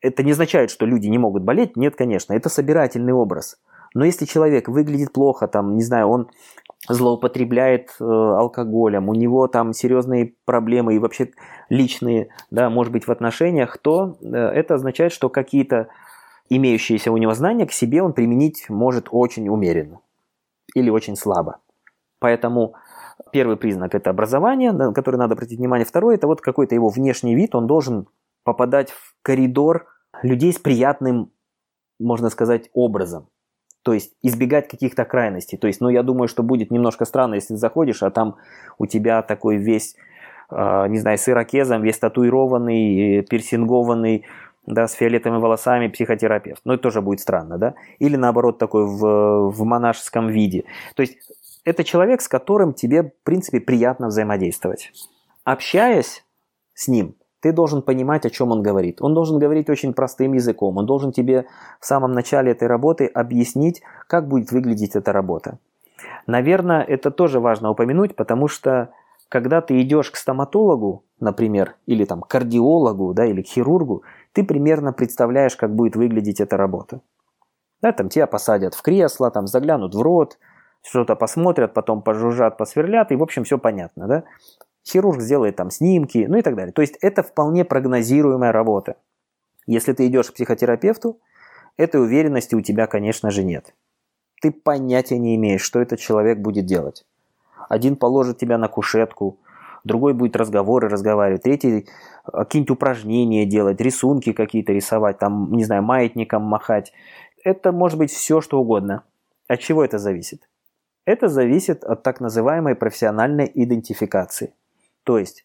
это не означает, что люди не могут болеть, нет, конечно, это собирательный образ. Но если человек выглядит плохо, там, не знаю, он злоупотребляет э, алкоголем, у него там серьезные проблемы и вообще личные, да, может быть, в отношениях, то э, это означает, что какие-то имеющиеся у него знания к себе он применить может очень умеренно или очень слабо. Поэтому первый признак – это образование, на который надо обратить внимание. Второй – это вот какой-то его внешний вид, он должен попадать в коридор людей с приятным, можно сказать, образом. То есть избегать каких-то крайностей. То есть, ну, я думаю, что будет немножко странно, если заходишь, а там у тебя такой весь, э, не знаю, с ирокезом, весь татуированный, пирсингованный, да, с фиолетовыми волосами психотерапевт. Ну, это тоже будет странно, да? Или наоборот, такой в, в монашеском виде. То есть, это человек, с которым тебе, в принципе, приятно взаимодействовать. Общаясь с ним, ты должен понимать, о чем он говорит. Он должен говорить очень простым языком. Он должен тебе в самом начале этой работы объяснить, как будет выглядеть эта работа. Наверное, это тоже важно упомянуть, потому что когда ты идешь к стоматологу, например, или там кардиологу, да, или к хирургу, ты примерно представляешь, как будет выглядеть эта работа. Да, там тебя посадят в кресло, там заглянут в рот, что-то посмотрят, потом пожужжат, посверлят, и в общем все понятно, да? Хирург сделает там снимки, ну и так далее. То есть это вполне прогнозируемая работа. Если ты идешь к психотерапевту, этой уверенности у тебя, конечно же, нет. Ты понятия не имеешь, что этот человек будет делать. Один положит тебя на кушетку, другой будет разговоры разговаривать, третий э, какие-нибудь упражнения делать, рисунки какие-то рисовать, там, не знаю, маятником махать. Это может быть все, что угодно. От чего это зависит? Это зависит от так называемой профессиональной идентификации. То есть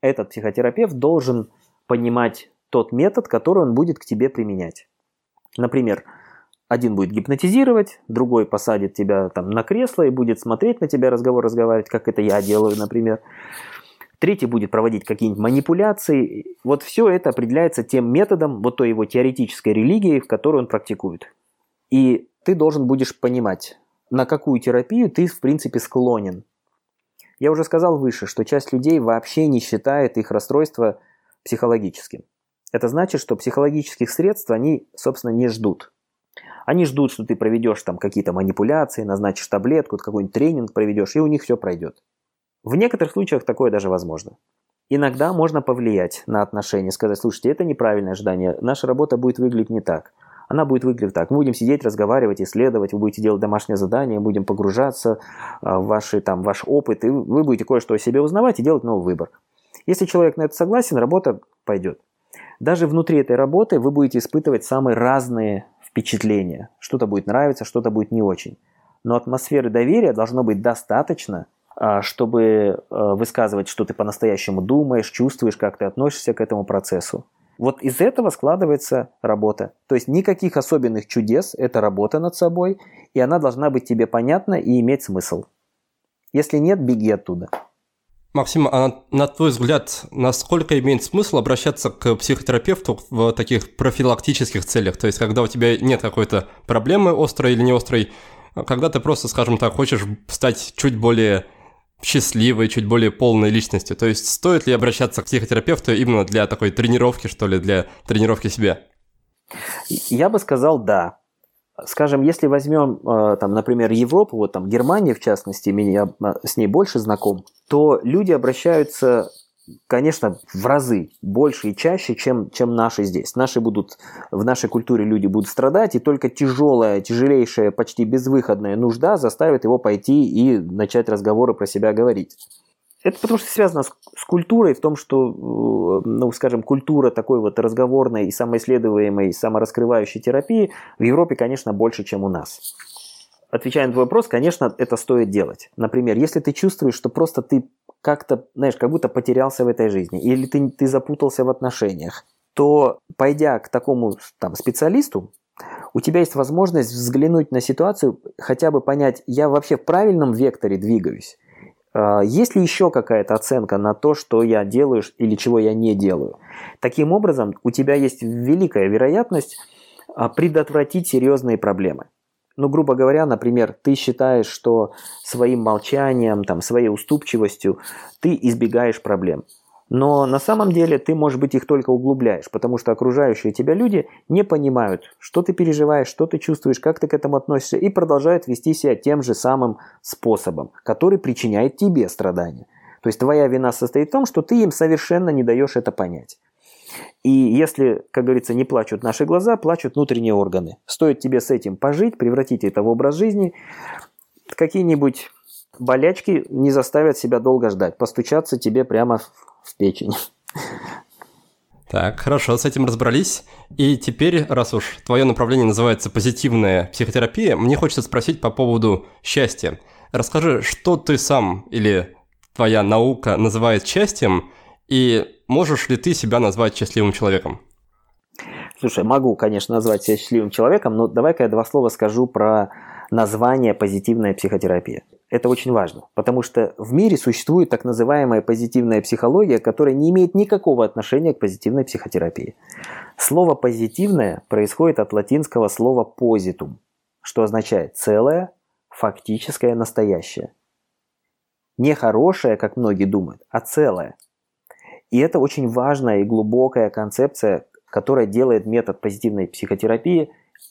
этот психотерапевт должен понимать тот метод, который он будет к тебе применять. Например, один будет гипнотизировать, другой посадит тебя там на кресло и будет смотреть на тебя, разговор разговаривать, как это я делаю, например. Третий будет проводить какие-нибудь манипуляции. Вот все это определяется тем методом, вот той его теоретической религии, в которую он практикует. И ты должен будешь понимать, на какую терапию ты, в принципе, склонен. Я уже сказал выше, что часть людей вообще не считает их расстройство психологическим. Это значит, что психологических средств они, собственно, не ждут. Они ждут, что ты проведешь там какие-то манипуляции, назначишь таблетку, какой-нибудь тренинг проведешь, и у них все пройдет. В некоторых случаях такое даже возможно. Иногда можно повлиять на отношения, сказать, слушайте, это неправильное ожидание, наша работа будет выглядеть не так. Она будет выглядеть так. Мы будем сидеть, разговаривать, исследовать, вы будете делать домашнее задание, будем погружаться а, в ваши, там, ваш опыт, и вы будете кое-что о себе узнавать и делать новый выбор. Если человек на это согласен, работа пойдет. Даже внутри этой работы вы будете испытывать самые разные впечатления. Что-то будет нравиться, что-то будет не очень. Но атмосферы доверия должно быть достаточно, а, чтобы а, высказывать, что ты по-настоящему думаешь, чувствуешь, как ты относишься к этому процессу. Вот из этого складывается работа. То есть никаких особенных чудес, это работа над собой, и она должна быть тебе понятна и иметь смысл. Если нет, беги оттуда. Максим, а на, твой взгляд, насколько имеет смысл обращаться к психотерапевту в таких профилактических целях? То есть, когда у тебя нет какой-то проблемы острой или не острой, когда ты просто, скажем так, хочешь стать чуть более счастливой, чуть более полной личностью. То есть, стоит ли обращаться к психотерапевту именно для такой тренировки, что ли, для тренировки себя? Я бы сказал да. Скажем, если возьмем, э, там, например, Европу, вот там Германия в частности, меня э, с ней больше знаком, то люди обращаются, конечно, в разы больше и чаще, чем, чем наши здесь. Наши будут, в нашей культуре люди будут страдать, и только тяжелая, тяжелейшая, почти безвыходная нужда заставит его пойти и начать разговоры про себя говорить. Это потому что связано с, с культурой, в том, что, э, ну, скажем, культура такой вот разговорной и самоисследуемой, самораскрывающей терапии в Европе, конечно, больше, чем у нас. Отвечая на твой вопрос, конечно, это стоит делать. Например, если ты чувствуешь, что просто ты как-то, знаешь, как будто потерялся в этой жизни, или ты, ты запутался в отношениях, то, пойдя к такому там, специалисту, у тебя есть возможность взглянуть на ситуацию, хотя бы понять, я вообще в правильном векторе двигаюсь, а, есть ли еще какая-то оценка на то, что я делаю или чего я не делаю? Таким образом, у тебя есть великая вероятность а, предотвратить серьезные проблемы. Ну, грубо говоря, например, ты считаешь, что своим молчанием, там, своей уступчивостью ты избегаешь проблем. Но на самом деле ты, может быть, их только углубляешь, потому что окружающие тебя люди не понимают, что ты переживаешь, что ты чувствуешь, как ты к этому относишься, и продолжают вести себя тем же самым способом, который причиняет тебе страдания. То есть твоя вина состоит в том, что ты им совершенно не даешь это понять. И если, как говорится, не плачут наши глаза, плачут внутренние органы. Стоит тебе с этим пожить, превратить это в образ жизни, какие-нибудь болячки не заставят себя долго ждать, постучаться тебе прямо в печень. Так, хорошо, с этим разобрались. И теперь, раз уж твое направление называется позитивная психотерапия, мне хочется спросить по поводу счастья. Расскажи, что ты сам или твоя наука называет счастьем, и можешь ли ты себя назвать счастливым человеком? Слушай, могу, конечно, назвать себя счастливым человеком, но давай-ка я два слова скажу про название позитивная психотерапия. Это очень важно, потому что в мире существует так называемая позитивная психология, которая не имеет никакого отношения к позитивной психотерапии. Слово «позитивное» происходит от латинского слова «positum», что означает «целое», «фактическое», «настоящее». Не хорошее, как многие думают, а целое. И это очень важная и глубокая концепция, которая делает метод позитивной психотерапии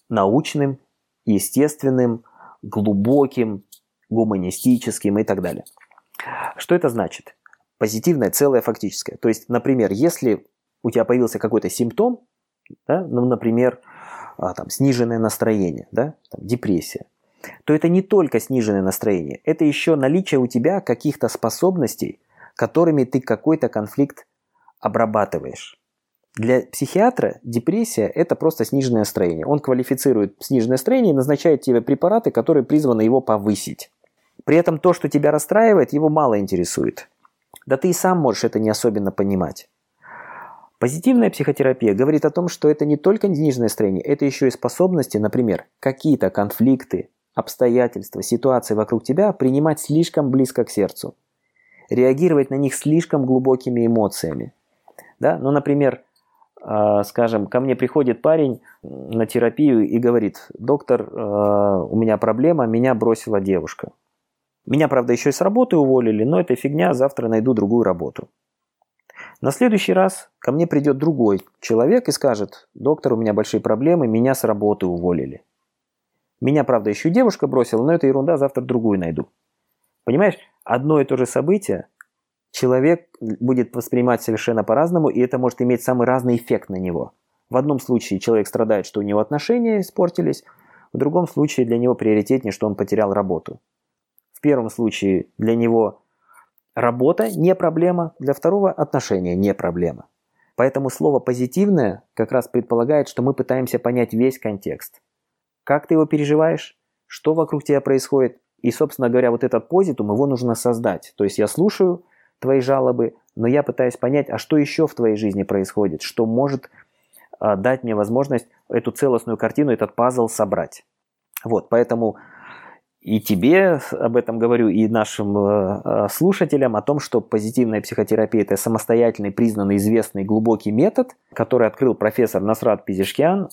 научным, естественным, глубоким, гуманистическим и так далее. Что это значит? Позитивное, целое, фактическое. То есть, например, если у тебя появился какой-то симптом, да, ну, например, а, там, сниженное настроение, да, там, депрессия, то это не только сниженное настроение, это еще наличие у тебя каких-то способностей, которыми ты какой-то конфликт обрабатываешь. Для психиатра депрессия – это просто сниженное настроение. Он квалифицирует сниженное настроение и назначает тебе препараты, которые призваны его повысить. При этом то, что тебя расстраивает, его мало интересует. Да ты и сам можешь это не особенно понимать. Позитивная психотерапия говорит о том, что это не только денежное настроение, это еще и способности, например, какие-то конфликты, обстоятельства, ситуации вокруг тебя принимать слишком близко к сердцу, реагировать на них слишком глубокими эмоциями. Да? Ну, например, а, скажем, ко мне приходит парень на терапию и говорит, доктор, а, у меня проблема, меня бросила девушка. Меня, правда, еще и с работы уволили, но это фигня, завтра найду другую работу. На следующий раз ко мне придет другой человек и скажет, доктор, у меня большие проблемы, меня с работы уволили. Меня, правда, еще девушка бросила, но это ерунда, завтра другую найду. Понимаешь, одно и то же событие человек будет воспринимать совершенно по-разному, и это может иметь самый разный эффект на него. В одном случае человек страдает, что у него отношения испортились, в другом случае для него приоритетнее, что он потерял работу. В первом случае для него Работа не проблема, для второго отношения не проблема. Поэтому слово «позитивное» как раз предполагает, что мы пытаемся понять весь контекст. Как ты его переживаешь, что вокруг тебя происходит, и, собственно говоря, вот этот позитум, его нужно создать. То есть я слушаю твои жалобы, но я пытаюсь понять, а что еще в твоей жизни происходит, что может а, дать мне возможность эту целостную картину, этот пазл собрать. Вот, поэтому и тебе об этом говорю, и нашим э, э, слушателям о том, что позитивная психотерапия – это самостоятельный, признанный, известный, глубокий метод, который открыл профессор Насрат Пизишкиан.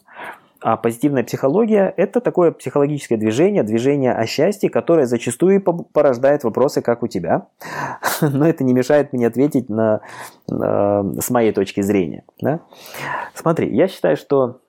А позитивная психология – это такое психологическое движение, движение о счастье, которое зачастую порождает вопросы, как у тебя. Но это не мешает мне ответить на, на, с моей точки зрения. Да? Смотри, я считаю, что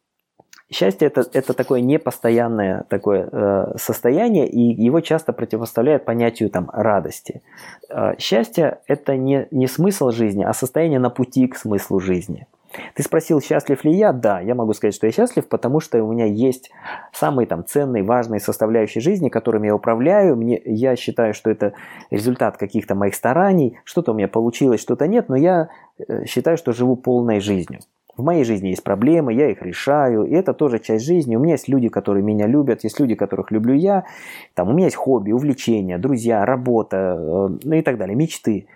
Счастье это, это такое непостоянное такое э, состояние, и его часто противоставляют понятию там, радости. Э, счастье это не, не смысл жизни, а состояние на пути к смыслу жизни. Ты спросил, счастлив ли я? Да, я могу сказать, что я счастлив, потому что у меня есть самые там ценные, важные составляющие жизни, которыми я управляю. Мне, я считаю, что это результат каких-то моих стараний. Что-то у меня получилось, что-то нет, но я э, считаю, что живу полной жизнью. В моей жизни есть проблемы, я их решаю, и это тоже часть жизни. У меня есть люди, которые меня любят, есть люди, которых люблю я. Там, у меня есть хобби, увлечения, друзья, работа, э, ну и так далее, мечты.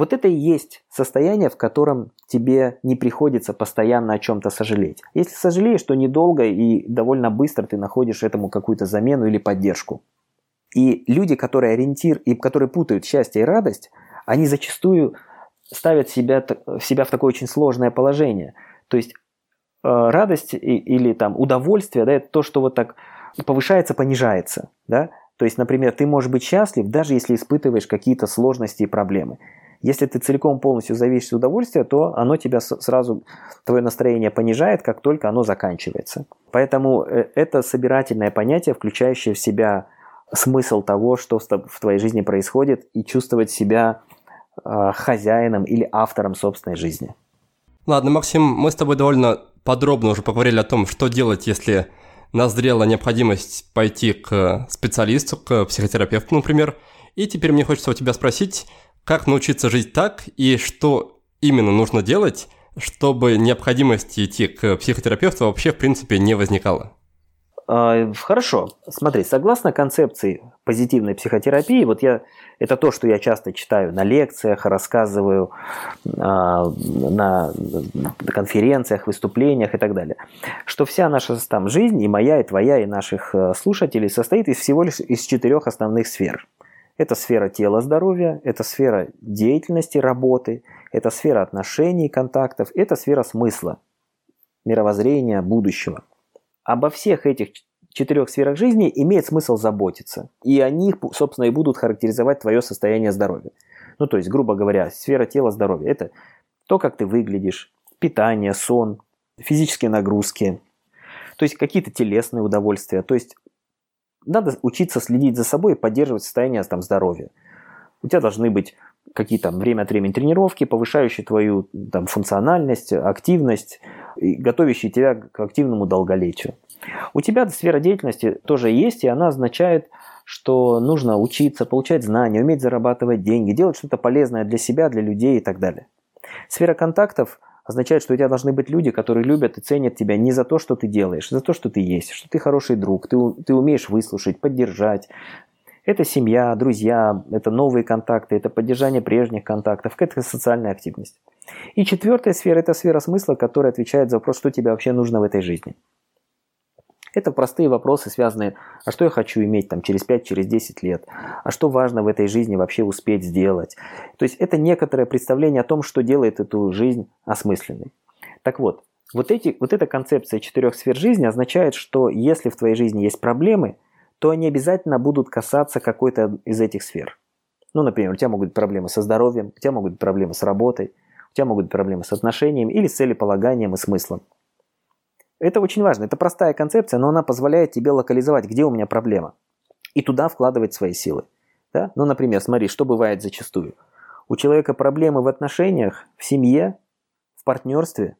Вот это и есть состояние, в котором тебе не приходится постоянно о чем-то сожалеть. Если сожалеешь, то недолго и довольно быстро ты находишь этому какую-то замену или поддержку. И люди, которые ориентир и которые путают счастье и радость, они зачастую ставят себя, себя в такое очень сложное положение – то есть э, радость или там удовольствие, да, это то, что вот так повышается, понижается, да. То есть, например, ты можешь быть счастлив, даже если испытываешь какие-то сложности и проблемы. Если ты целиком полностью зависишь от удовольствия, то оно тебя сразу, твое настроение понижает, как только оно заканчивается. Поэтому э, это собирательное понятие, включающее в себя смысл того, что в твоей жизни происходит, и чувствовать себя э, хозяином или автором собственной жизни. Ладно, Максим, мы с тобой довольно подробно уже поговорили о том, что делать, если назрела необходимость пойти к специалисту, к психотерапевту, например. И теперь мне хочется у тебя спросить, как научиться жить так и что именно нужно делать, чтобы необходимости идти к психотерапевту вообще в принципе не возникало? А, хорошо. Смотри, согласно концепции позитивной психотерапии, вот я это то, что я часто читаю на лекциях, рассказываю а, на, конференциях, выступлениях и так далее, что вся наша там жизнь, и моя, и твоя, и наших э, слушателей, состоит из всего лишь из четырех основных сфер. Это сфера тела здоровья, это сфера деятельности, работы, это сфера отношений, контактов, это сфера смысла, мировоззрения, будущего – обо всех этих четырех сферах жизни имеет смысл заботиться. И они, собственно, и будут характеризовать твое состояние здоровья. Ну, то есть, грубо говоря, сфера тела здоровья – это то, как ты выглядишь, питание, сон, физические нагрузки, то есть какие-то телесные удовольствия. То есть надо учиться следить за собой и поддерживать состояние там, здоровья. У тебя должны быть какие-то время от времени тренировки, повышающие твою там, функциональность, активность, готовящие тебя к активному долголетию. У тебя сфера деятельности тоже есть, и она означает, что нужно учиться, получать знания, уметь зарабатывать деньги, делать что-то полезное для себя, для людей и так далее. Сфера контактов означает, что у тебя должны быть люди, которые любят и ценят тебя не за то, что ты делаешь, а за то, что ты есть, что ты хороший друг, ты, ты умеешь выслушать, поддержать, Это семья, друзья, это новые контакты, это поддержание прежних контактов, это социальная активность. И четвертая сфера – это сфера смысла, которая отвечает за вопрос, что тебе вообще нужно в этой жизни. Это простые вопросы, связанные, а что я хочу иметь там через 5, через 10 лет, а что важно в этой жизни вообще успеть сделать. То есть это некоторое представление о том, что делает эту жизнь осмысленной. Так вот, вот, эти, вот эта концепция четырех сфер жизни означает, что если в твоей жизни есть проблемы, то они обязательно будут касаться какой-то из этих сфер. Ну, например, у тебя могут быть проблемы со здоровьем, у тебя могут быть проблемы с работой, у тебя могут быть проблемы с отношениями или с целеполаганием и смыслом. Это очень важно. Это простая концепция, но она позволяет тебе локализовать, где у меня проблема. И туда вкладывать свои силы. Да? Ну, например, смотри, что бывает зачастую. У человека проблемы в отношениях, в семье, в партнерстве,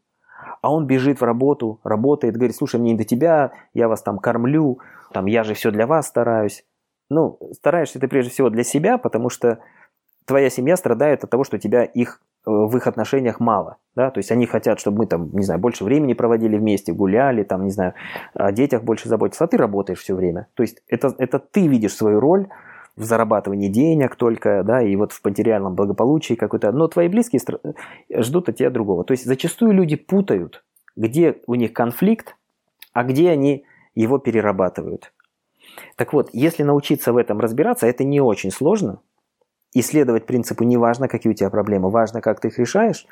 а он бежит в работу, работает, говорит, слушай, мне не до тебя, я вас там кормлю, там, я же все для вас стараюсь. Ну, стараешься ты прежде всего для себя, потому что твоя семья страдает от того, что тебя их в их отношениях мало. Да? То есть они хотят, чтобы мы там, не знаю, больше времени проводили вместе, гуляли, там, не знаю, о детях больше заботиться, а ты работаешь все время. То есть это, это ты видишь свою роль в зарабатывании денег только, да, и вот в материальном благополучии какой-то. Но твои близкие ждут от тебя другого. То есть зачастую люди путают, где у них конфликт, а где они его перерабатывают. Так вот, если научиться в этом разбираться, это не очень сложно – исследовать принципу не важно, какие у тебя проблемы, важно, как ты их решаешь,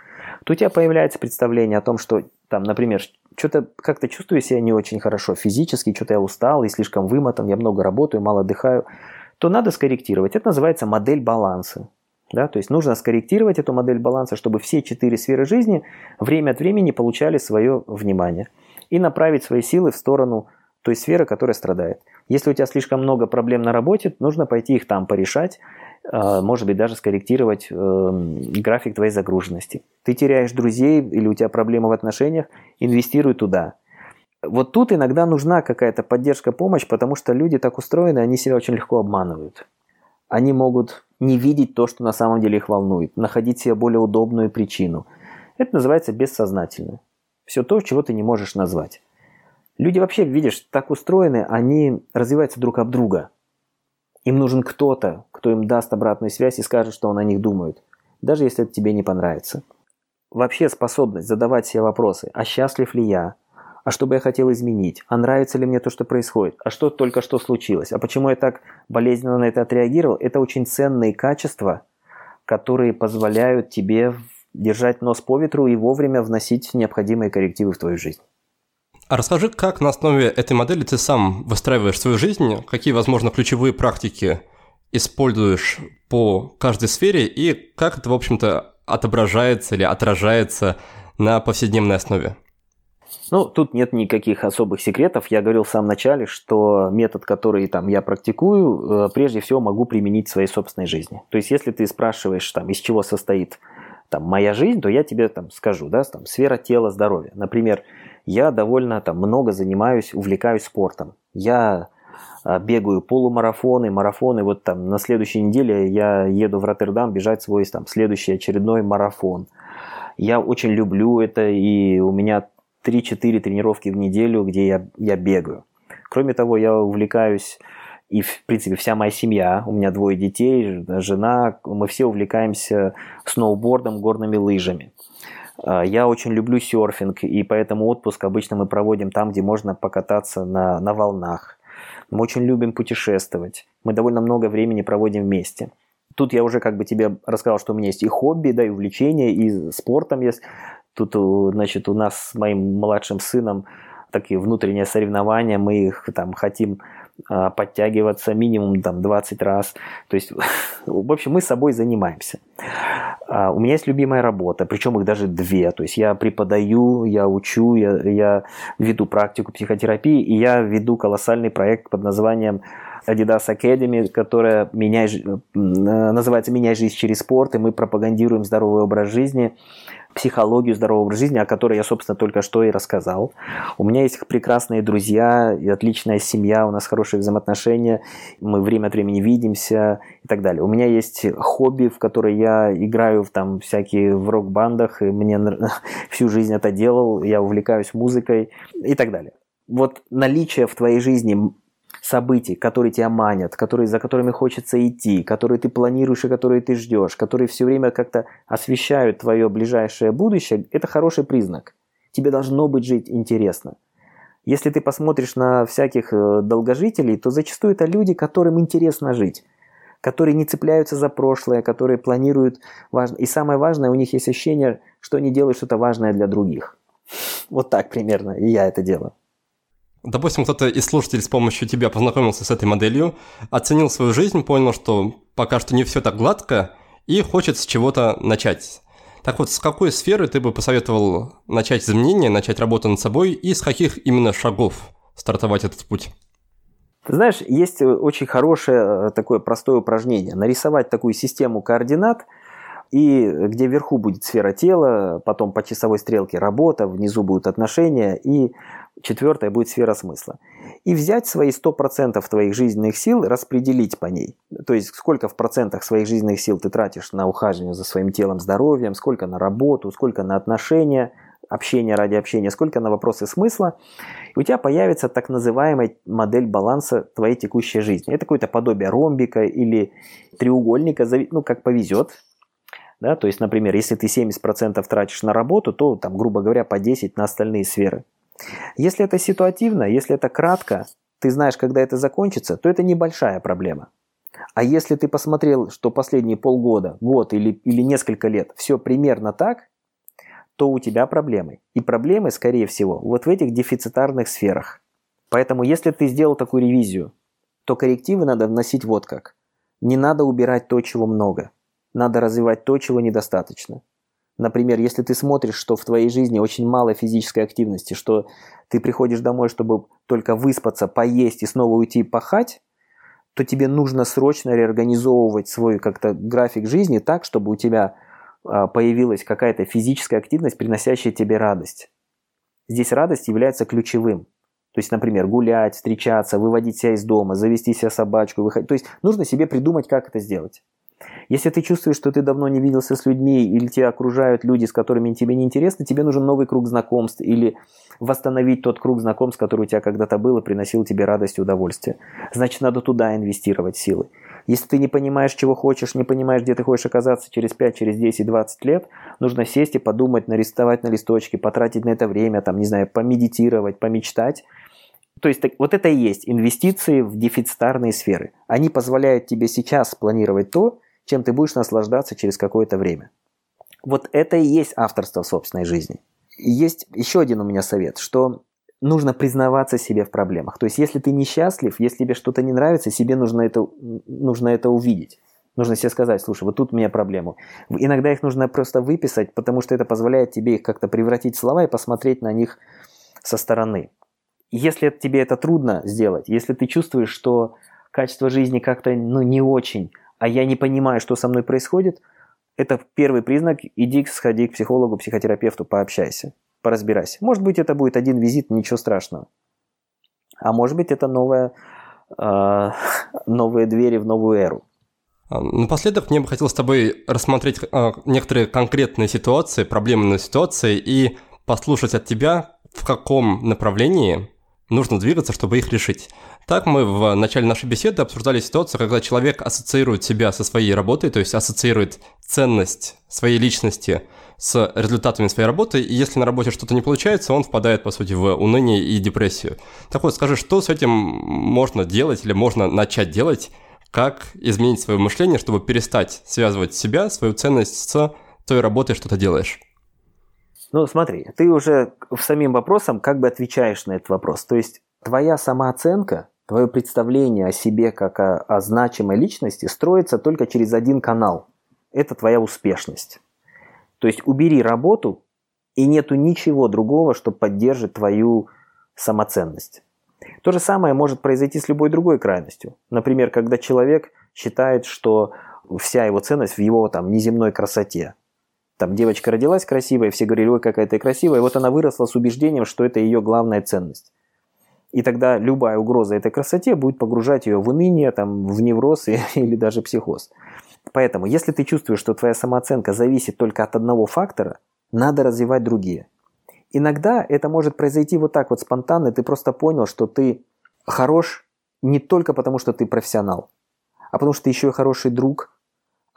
то у тебя появляется представление о том, что, там, например, что-то как-то чувствую себя не очень хорошо физически, что-то я устал и слишком вымотан, я много работаю, мало отдыхаю, то надо скорректировать. Это называется модель баланса. Да? То есть нужно скорректировать эту модель баланса, чтобы все четыре сферы жизни время от времени получали свое внимание и направить свои силы в сторону той сферы, которая страдает. Если у тебя слишком много проблем на работе, нужно пойти их там порешать, может быть, даже скорректировать эм, график твоей загруженности. Ты теряешь друзей или у тебя проблемы в отношениях, инвестируй туда. Вот тут иногда нужна какая-то поддержка, помощь, потому что люди так устроены, они себя очень легко обманывают. Они могут не видеть то, что на самом деле их волнует, находить себе более удобную причину. Это называется бессознательно. Все то, чего ты не можешь назвать. Люди вообще, видишь, так устроены, они развиваются друг об друга – им нужен кто-то, кто им даст обратную связь и скажет, что он о них думает, даже если это тебе не понравится. Вообще способность задавать себе вопросы, а счастлив ли я, а что бы я хотел изменить, а нравится ли мне то, что происходит, а что только что случилось, а почему я так болезненно на это отреагировал, это очень ценные качества, которые позволяют тебе держать нос по ветру и вовремя вносить необходимые коррективы в твою жизнь. А расскажи, как на основе этой модели ты сам выстраиваешь свою жизнь, какие, возможно, ключевые практики используешь по каждой сфере и как это, в общем-то, отображается или отражается на повседневной основе? Ну, тут нет никаких особых секретов. Я говорил в самом начале, что метод, который там я практикую, э, прежде всего могу применить в своей собственной жизни. То есть, если ты спрашиваешь, там, из чего состоит там, моя жизнь, то я тебе там скажу, да, там, сфера тела, здоровья. Например, я довольно там много занимаюсь, увлекаюсь спортом. Я а, бегаю полумарафоны, марафоны. Вот там на следующей неделе я еду в Роттердам бежать свой там следующий очередной марафон. Я очень люблю это, и у меня 3-4 тренировки в неделю, где я, я бегаю. Кроме того, я увлекаюсь, и в принципе вся моя семья, у меня двое детей, жена, мы все увлекаемся сноубордом, горными лыжами. А, я очень люблю серфинг, и поэтому отпуск обычно мы проводим там, где можно покататься на, на волнах. Мы очень любим путешествовать. Мы довольно много времени проводим вместе. Тут я уже как бы тебе рассказал, что у меня есть и хобби, да, и увлечения, и спортом есть. Тут, значит, у нас с моим младшим сыном такие внутренние соревнования, мы их там хотим подтягиваться минимум там 20 раз. То есть, в общем, мы собой занимаемся. А, у меня есть любимая работа, причем их даже две. То есть я преподаю, я учу, я, я веду практику психотерапии, и я веду колоссальный проект под названием Adidas Academy, которая меняет, называется «Меняй жизнь через спорт», и мы пропагандируем здоровый образ жизни психологию здорового образа жизни, о которой я, собственно, только что и рассказал. У меня есть прекрасные друзья, и отличная семья, у нас хорошие взаимоотношения, мы время от времени видимся и так далее. У меня есть хобби, в которое я играю в там всякие в рок-бандах, и мне всю жизнь это делал, я увлекаюсь музыкой и так далее. Вот наличие в твоей жизни событий, которые тебя манят, которые, за которыми хочется идти, которые ты планируешь и которые ты ждешь, которые все время как-то освещают твое ближайшее будущее, это хороший признак. Тебе должно быть жить интересно. Если ты посмотришь на всяких э, долгожителей, то зачастую это люди, которым интересно жить, которые не цепляются за прошлое, которые планируют важно. И самое важное, у них есть ощущение, что они делают что-то важное для других. Вот так примерно, и я это делаю. Допустим, кто-то из слушателей с помощью тебя познакомился с этой моделью, оценил свою жизнь, понял, что пока что не все так гладко, и хочет с чего-то начать. Так вот, с какой сферы ты бы посоветовал начать изменения, начать работу над собой, и с каких именно шагов стартовать этот путь? Ты знаешь, есть очень хорошее э, такое простое упражнение. Нарисовать такую систему координат – и где вверху будет сфера тела, потом по часовой стрелке работа, внизу будут отношения, и четвертая будет сфера смысла. И взять свои 100% твоих жизненных сил, распределить по ней. То есть сколько в процентах своих жизненных сил ты тратишь на ухаживание за своим телом, здоровьем, сколько на работу, сколько на отношения, общение ради общения, сколько на вопросы смысла, и у тебя появится так называемая модель баланса твоей текущей жизни. Это какое-то подобие ромбика или треугольника, ну, как повезет, да? То есть, например, если ты 70% тратишь на работу, то, там, грубо говоря, по 10 на остальные сферы. Если это ситуативно, если это кратко, ты знаешь, когда это закончится, то это небольшая проблема. А если ты посмотрел, что последние полгода, год или, или несколько лет все примерно так, то у тебя проблемы. И проблемы, скорее всего, вот в этих дефицитарных сферах. Поэтому, если ты сделал такую ревизию, то коррективы надо вносить вот как. Не надо убирать то, чего много. Надо развивать то, чего недостаточно. Например, если ты смотришь, что в твоей жизни очень мало физической активности, что ты приходишь домой, чтобы только выспаться, поесть и снова уйти пахать, то тебе нужно срочно реорганизовывать свой как-то график жизни так, чтобы у тебя а, появилась какая-то физическая активность, приносящая тебе радость. Здесь радость является ключевым. То есть, например, гулять, встречаться, выводить себя из дома, завести себе собачку, выходить. То есть нужно себе придумать, как это сделать. Если ты чувствуешь, что ты давно не виделся с людьми, или тебя окружают люди, с которыми тебе не интересно, тебе нужен новый круг знакомств, или восстановить тот круг знакомств, который у тебя когда-то был и приносил тебе радость и удовольствие. Значит, надо туда инвестировать силы. Если ты не понимаешь, чего хочешь, не понимаешь, где ты хочешь оказаться через 5, через 10, 20 лет, нужно сесть и подумать, нарисовать на листочке, потратить на это время, там, не знаю, помедитировать, помечтать. То есть вот это и есть инвестиции в дефицитарные сферы. Они позволяют тебе сейчас планировать то, чем ты будешь наслаждаться через какое-то время. Вот это и есть авторство в собственной жизни. есть еще один у меня совет, что нужно признаваться себе в проблемах. То есть, если ты несчастлив, если тебе что-то не нравится, себе нужно это, нужно это увидеть. Нужно себе сказать, слушай, вот тут у меня проблема. Иногда их нужно просто выписать, потому что это позволяет тебе их как-то превратить в слова и посмотреть на них со стороны. Если тебе это трудно сделать, если ты чувствуешь, что качество жизни как-то ну, не очень, а я не понимаю, что со мной происходит, это первый признак, иди сходи к психологу, психотерапевту, пообщайся, поразбирайся. Может быть, это будет один визит, ничего страшного. А может быть, это новая, э, новые двери в новую эру. А, напоследок мне бы хотелось с тобой рассмотреть э, некоторые конкретные ситуации, проблемные ситуации и послушать от тебя, в каком направлении нужно двигаться, чтобы их решить. Так мы в начале нашей беседы обсуждали ситуацию, когда человек ассоциирует себя со своей работой, то есть ассоциирует ценность своей личности с результатами своей работы, и если на работе что-то не получается, он впадает, по сути, в уныние и депрессию. Так вот, скажи, что с этим можно делать или можно начать делать, как изменить свое мышление, чтобы перестать связывать себя, свою ценность с той работой, что ты делаешь? Ну, смотри, ты уже в самим вопросом как бы отвечаешь на этот вопрос. То есть твоя самооценка, твое представление о себе как о, о значимой личности строится только через один канал. Это твоя успешность. То есть убери работу, и нету ничего другого, что поддержит твою самоценность. То же самое может произойти с любой другой крайностью. Например, когда человек считает, что вся его ценность в его там неземной красоте. Там девочка родилась красивой, все говорили, ой, какая ты красивая, и вот она выросла с убеждением, что это ее главная ценность. И тогда любая угроза этой красоте будет погружать ее в уныние, там, в невроз или даже психоз. Поэтому, если ты чувствуешь, что твоя самооценка зависит только от одного фактора, надо развивать другие. Иногда это может произойти вот так вот спонтанно, ты просто понял, что ты хорош не только потому, что ты профессионал, а потому что ты еще и хороший друг,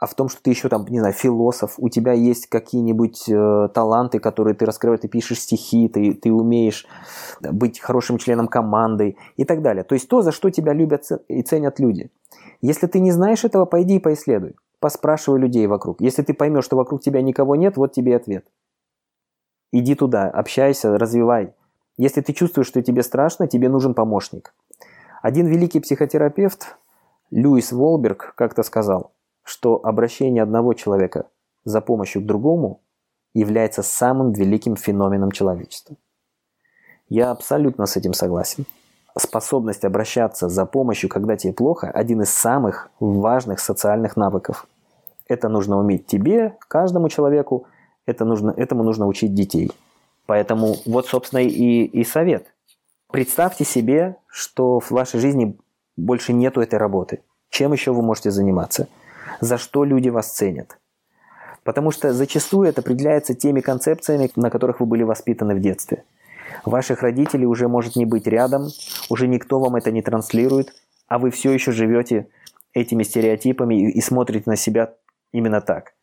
а в том, что ты еще там, не знаю, философ, у тебя есть какие-нибудь э, таланты, которые ты раскрываешь, ты пишешь стихи, ты, ты умеешь быть хорошим членом команды и так далее. То есть то, за что тебя любят и ценят люди. Если ты не знаешь этого, пойди и поисследуй. Поспрашивай людей вокруг. Если ты поймешь, что вокруг тебя никого нет, вот тебе ответ. Иди туда, общайся, развивай. Если ты чувствуешь, что тебе страшно, тебе нужен помощник. Один великий психотерапевт, Льюис Волберг, как-то сказал – что обращение одного человека за помощью к другому является самым великим феноменом человечества. Я абсолютно с этим согласен. Способность обращаться за помощью, когда тебе плохо, один из самых важных социальных навыков. Это нужно уметь тебе, каждому человеку, это нужно, этому нужно учить детей. Поэтому вот, собственно, и, и совет. Представьте себе, что в вашей жизни больше нету этой работы. Чем еще вы можете заниматься – за что люди вас ценят. Потому что зачастую это определяется теми концепциями, на которых вы были воспитаны в детстве. Ваших родителей уже может не быть рядом, уже никто вам это не транслирует, а вы все еще живете этими стереотипами и смотрите на себя именно так.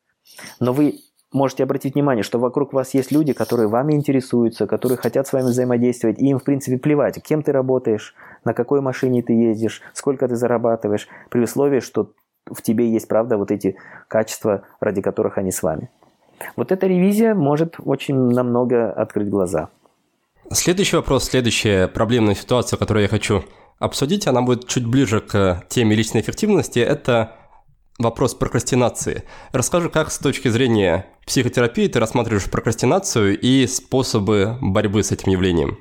Но вы можете обратить внимание, что вокруг вас есть люди, которые вами интересуются, которые хотят с вами взаимодействовать, и им, в принципе, плевать, кем ты работаешь, на какой машине ты ездишь, сколько ты зарабатываешь, при условии, что в тебе есть, правда, вот эти качества, ради которых они с вами. Вот эта ревизия может очень намного открыть глаза. Следующий вопрос, следующая проблемная ситуация, которую я хочу обсудить, она будет чуть ближе к теме личной эффективности, это вопрос прокрастинации. Расскажи, как с точки зрения психотерапии ты рассматриваешь прокрастинацию и способы борьбы с этим явлением?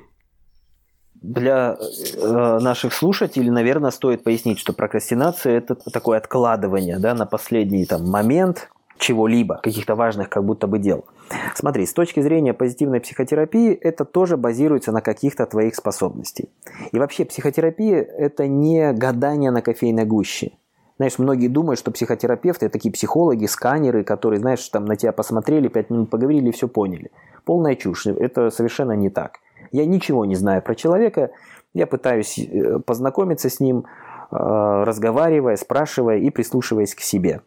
Для э, наших слушателей, наверное, стоит пояснить, что прокрастинация – это такое откладывание да, на последний там, момент чего-либо, каких-то важных как будто бы дел. Смотри, с точки зрения позитивной психотерапии, это тоже базируется на каких-то твоих способностей. И вообще психотерапия – это не гадание на кофейной гуще. Знаешь, многие думают, что психотерапевты – это такие психологи, сканеры, которые, знаешь, там на тебя посмотрели, пять минут поговорили и все поняли. Полная чушь. Это совершенно не так. Я ничего не знаю про человека, я пытаюсь э, познакомиться с ним, э, разговаривая, спрашивая и прислушиваясь к себе.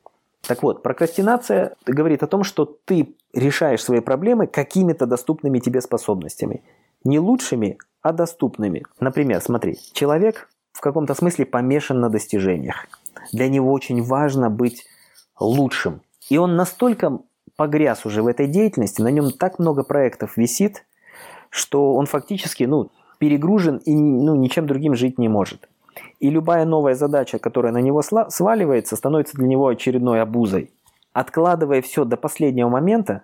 Так вот, прокрастинация говорит о том, что ты решаешь свои проблемы какими-то доступными тебе способностями. Не лучшими, а доступными. Например, смотри, человек в каком-то смысле помешан на достижениях. Для него очень важно быть лучшим. И он настолько погряз уже в этой деятельности, на нем так много проектов висит, что он фактически ну, перегружен и ну, ничем другим жить не может. И любая новая задача, которая на него сваливается, становится для него очередной обузой. Откладывая все до последнего момента,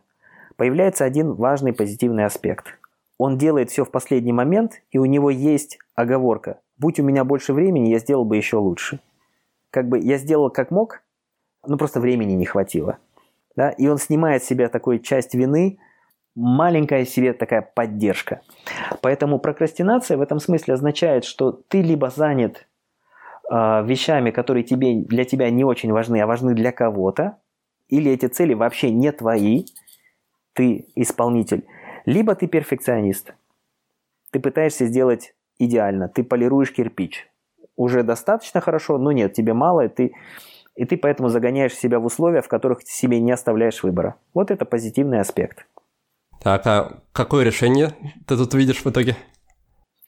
появляется один важный позитивный аспект. Он делает все в последний момент, и у него есть оговорка. Будь у меня больше времени, я сделал бы еще лучше. Как бы я сделал как мог, но просто времени не хватило. Да? И он снимает с себя такую часть вины, маленькая себе такая поддержка. Поэтому прокрастинация в этом смысле означает, что ты либо занят э, вещами, которые тебе, для тебя не очень важны, а важны для кого-то, или эти цели вообще не твои, ты исполнитель, либо ты перфекционист. Ты пытаешься сделать идеально, ты полируешь кирпич. Уже достаточно хорошо, но нет, тебе мало, и ты, и ты поэтому загоняешь себя в условия, в которых себе не оставляешь выбора. Вот это позитивный аспект. Так, а какое решение ты тут видишь в итоге?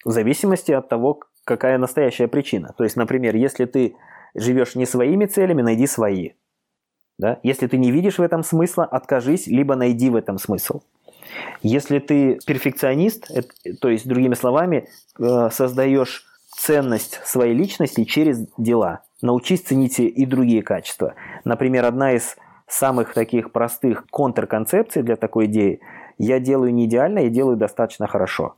В зависимости от того, какая настоящая причина. То есть, например, если ты живешь не своими целями, найди свои. Да? Если ты не видишь в этом смысла, откажись, либо найди в этом смысл. Если ты перфекционист, то есть, другими словами, э, создаешь ценность своей личности через дела. Научись ценить и другие качества. Например, одна из самых таких простых контрконцепций для такой идеи – я делаю не идеально, я делаю достаточно хорошо.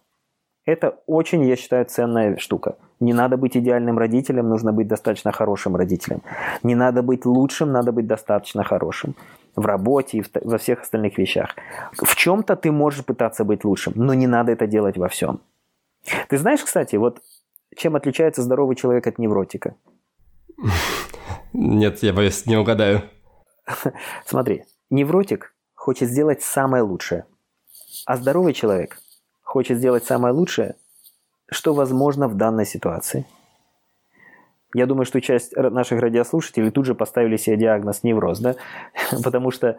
Это очень, я считаю, ценная штука. Не надо быть идеальным родителем, нужно быть достаточно хорошим родителем. Не надо быть лучшим, надо быть достаточно хорошим. В работе и во всех остальных вещах. В чем-то ты можешь пытаться быть лучшим, но не надо это делать во всем. Ты знаешь, кстати, вот чем отличается здоровый человек от невротика? Нет, я боюсь, не угадаю. Смотри, невротик хочет сделать самое лучшее. А здоровый человек хочет сделать самое лучшее, что возможно в данной ситуации. я думаю, что часть наших радиослушателей тут же поставили себе диагноз невроз, да, потому что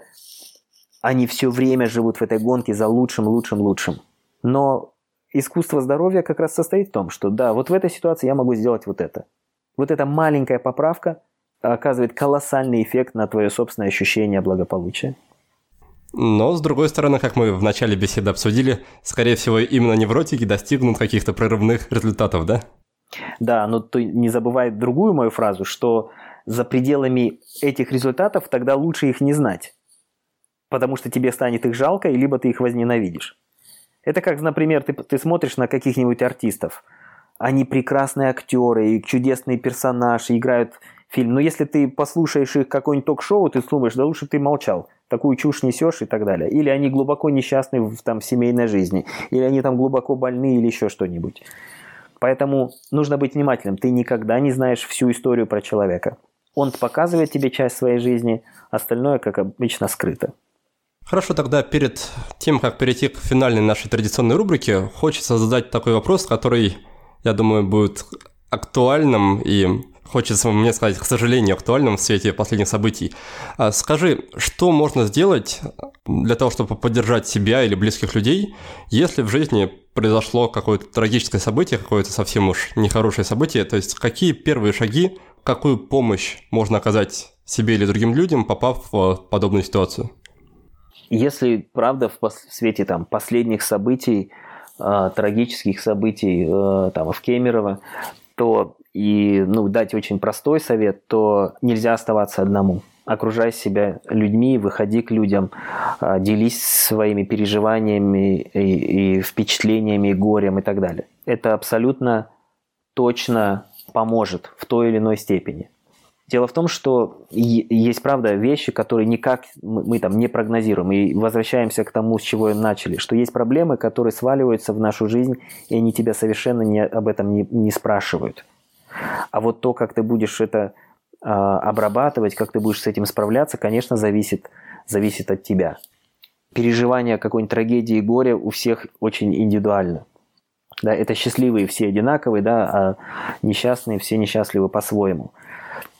они все время живут в этой гонке за лучшим, лучшим, лучшим. Но искусство здоровья как раз состоит в том, что да, вот в этой ситуации я могу сделать вот это. Вот эта маленькая поправка оказывает колоссальный эффект на твое собственное ощущение благополучия. Но, с другой стороны, как мы в начале беседы обсудили, скорее всего, именно невротики достигнут каких-то прорывных результатов, да? Да, но ты не забывай другую мою фразу, что за пределами этих результатов тогда лучше их не знать. Потому что тебе станет их жалко, либо ты их возненавидишь. Это как, например, ты, ты смотришь на каких-нибудь артистов. Они прекрасные актеры, и чудесные персонажи, играют фильм. Но если ты послушаешь их какое-нибудь ток-шоу, ты думаешь, да лучше ты молчал. Такую чушь несешь и так далее. Или они глубоко несчастны в, там, семейной жизни. Или они там глубоко больны или еще что-нибудь. Поэтому нужно быть внимательным. Ты никогда не знаешь всю историю про человека. Он показывает тебе часть своей жизни, остальное, как обычно, скрыто. Хорошо, тогда перед тем, как перейти к финальной нашей традиционной рубрике, хочется задать такой вопрос, который, я думаю, будет актуальным и хочется мне сказать, к сожалению, актуальным в свете последних событий. А скажи, что можно сделать для того, чтобы поддержать себя или близких людей, если в жизни произошло какое-то трагическое событие, какое-то совсем уж нехорошее событие, то есть какие первые шаги, какую помощь можно оказать себе или другим людям, попав в подобную ситуацию? Если, правда, в свете там, последних событий, э, трагических событий э, там, в Кемерово, то и ну, дать очень простой совет, то нельзя оставаться одному окружай себя людьми, выходи к людям, а, делись своими переживаниями и, и впечатлениями, и горем и так далее. Это абсолютно точно поможет в той или иной степени. Дело в том, что есть, правда, вещи, которые никак мы, мы там не прогнозируем. И возвращаемся к тому, с чего начали, что есть проблемы, которые сваливаются в нашу жизнь, и они тебя совершенно не, об этом не, не спрашивают. А вот то, как ты будешь это а, обрабатывать, как ты будешь с этим справляться, конечно, зависит, зависит от тебя. Переживание какой-нибудь трагедии и горя у всех очень индивидуально. Да, это счастливые все одинаковые, да, а несчастные все несчастливы по-своему.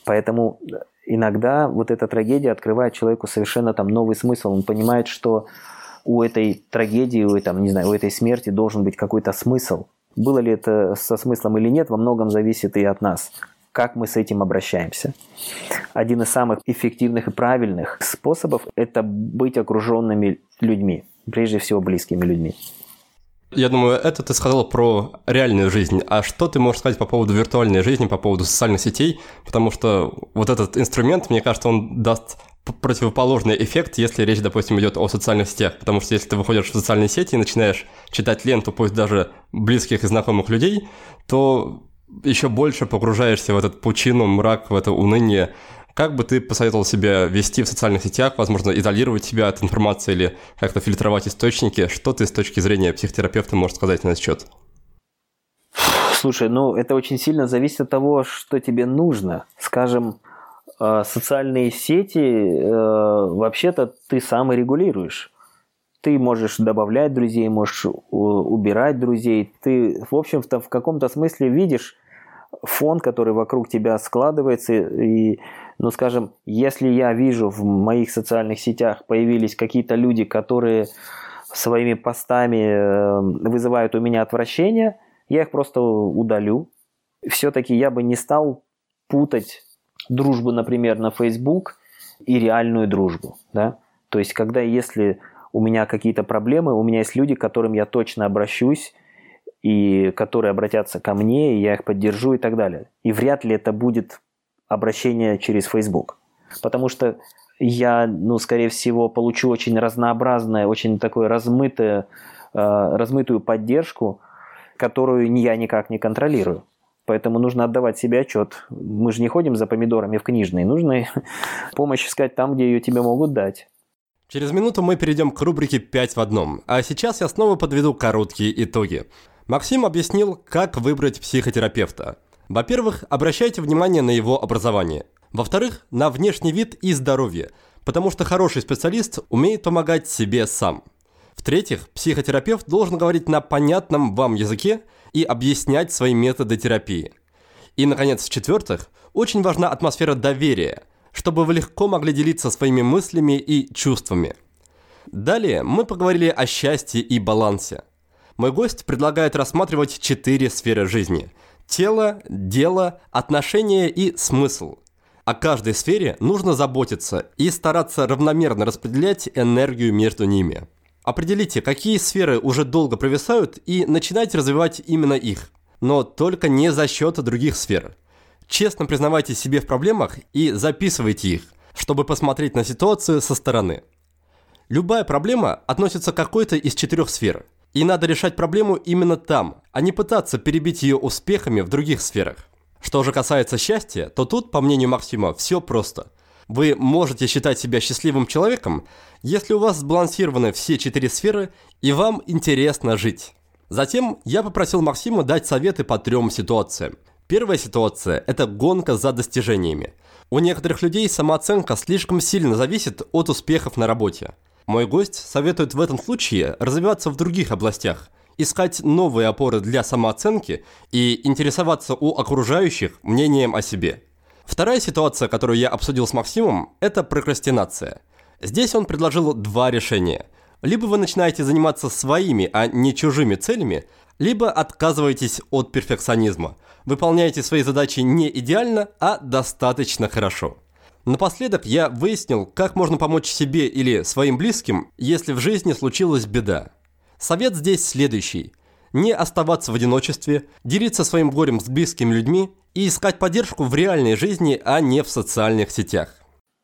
Поэтому иногда вот эта трагедия открывает человеку совершенно там новый смысл. Он понимает, что у этой трагедии, у, там, не знаю, у этой смерти должен быть какой-то смысл. Было ли это со смыслом или нет, во многом зависит и от нас как мы с этим обращаемся. Один из самых эффективных и правильных способов – это быть окруженными людьми, прежде всего близкими людьми. Я думаю, это ты сказал про реальную жизнь. А что ты можешь сказать по поводу виртуальной жизни, по поводу социальных сетей? Потому что вот этот инструмент, мне кажется, он даст противоположный эффект, если речь, допустим, идет о социальных сетях. Потому что если ты выходишь в социальные сети и начинаешь читать ленту, пусть даже близких и знакомых людей, то еще больше погружаешься в этот пучину, мрак, в это уныние. Как бы ты посоветовал себе вести в социальных сетях, возможно, изолировать себя от информации или как-то фильтровать источники? Что ты с точки зрения психотерапевта можешь сказать на этот счет? Слушай, ну это очень сильно зависит от того, что тебе нужно. Скажем, социальные сети э, вообще-то ты сам и регулируешь. Ты можешь добавлять друзей, можешь убирать друзей. Ты, в общем-то, в каком-то смысле видишь фон, который вокруг тебя складывается. И, ну, скажем, если я вижу в моих социальных сетях появились какие-то люди, которые своими постами э, вызывают у меня отвращение, я их просто удалю. Все-таки я бы не стал путать дружбу, например, на Facebook и реальную дружбу. Да? То есть, когда если у меня какие-то проблемы, у меня есть люди, к которым я точно обращусь, и которые обратятся ко мне, и я их поддержу и так далее. И вряд ли это будет обращение через Facebook. Потому что я, ну, скорее всего, получу очень разнообразное, очень такое размытое, э, размытую поддержку, которую я никак не контролирую. Поэтому нужно отдавать себе отчет. Мы же не ходим за помидорами в книжные. Нужно помощь искать там, где ее тебе могут дать. Через минуту мы перейдем к рубрике «5 в одном». А сейчас я снова подведу короткие итоги. Максим объяснил, как выбрать психотерапевта. Во-первых, обращайте внимание на его образование. Во-вторых, на внешний вид и здоровье, потому что хороший специалист умеет помогать себе сам. В-третьих, психотерапевт должен говорить на понятном вам языке и объяснять свои методы терапии. И, наконец, в-четвертых, очень важна атмосфера доверия, чтобы вы легко могли делиться своими мыслями и чувствами. Далее мы поговорили о счастье и балансе. Мой гость предлагает рассматривать четыре сферы жизни – тело, дело, отношения и смысл. О каждой сфере нужно заботиться и стараться равномерно распределять энергию между ними. Определите, какие сферы уже долго провисают и начинайте развивать именно их. Но только не за счет других сфер. Честно признавайте себе в проблемах и записывайте их, чтобы посмотреть на ситуацию со стороны. Любая проблема относится к какой-то из четырех сфер. И надо решать проблему именно там, а не пытаться перебить ее успехами в других сферах. Что же касается счастья, то тут, по мнению Максима, все просто. Вы можете считать себя счастливым человеком, если у вас сбалансированы все четыре сферы и вам интересно жить. Затем я попросил Максима дать советы по трем ситуациям. Первая ситуация – это гонка за достижениями. У некоторых людей самооценка слишком сильно зависит от успехов на работе. Мой гость советует в этом случае развиваться в других областях, искать новые опоры для самооценки и интересоваться у окружающих мнением о себе. Вторая ситуация, которую я обсудил с Максимом, это прокрастинация. Здесь он предложил два решения. Либо вы начинаете заниматься своими, а не чужими целями, либо отказываетесь от перфекционизма. Выполняете свои задачи не идеально, а достаточно хорошо. Напоследок я выяснил, как можно помочь себе или своим близким, если в жизни случилась беда. Совет здесь следующий. Не оставаться в одиночестве, делиться своим горем с близкими людьми и искать поддержку в реальной жизни, а не в социальных сетях.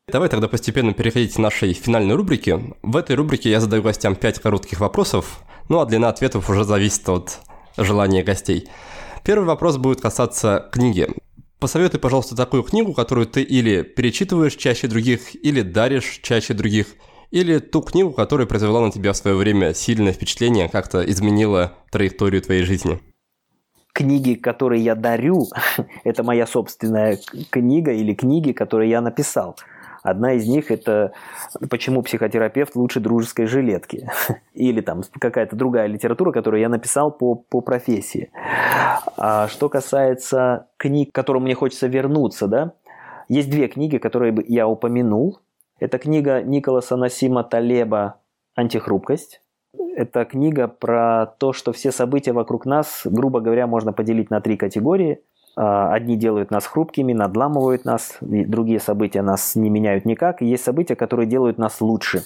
Давай тогда постепенно переходить к нашей финальной рубрике. В этой рубрике я задаю гостям 5 коротких вопросов, ну а длина ответов уже зависит от желания гостей. Первый вопрос будет касаться книги. Посоветуй, пожалуйста, такую книгу, которую ты или перечитываешь чаще других, или даришь чаще других – или ту книгу, которая произвела на тебя в свое время сильное впечатление, как-то изменила траекторию твоей жизни? Книги, которые я дарю, это моя собственная книга или книги, которые я написал. Одна из них это «Почему психотерапевт лучше дружеской жилетки?» или там какая-то другая литература, которую я написал по, по профессии. А что касается книг, к которым мне хочется вернуться, да, есть две книги, которые я упомянул. Это книга Николаса Насима Талеба «Антихрупкость». Это книга про то, что все события вокруг нас, грубо говоря, можно поделить на три категории. А, одни делают нас хрупкими, надламывают нас, другие события нас не меняют никак. И есть события, которые делают нас лучше.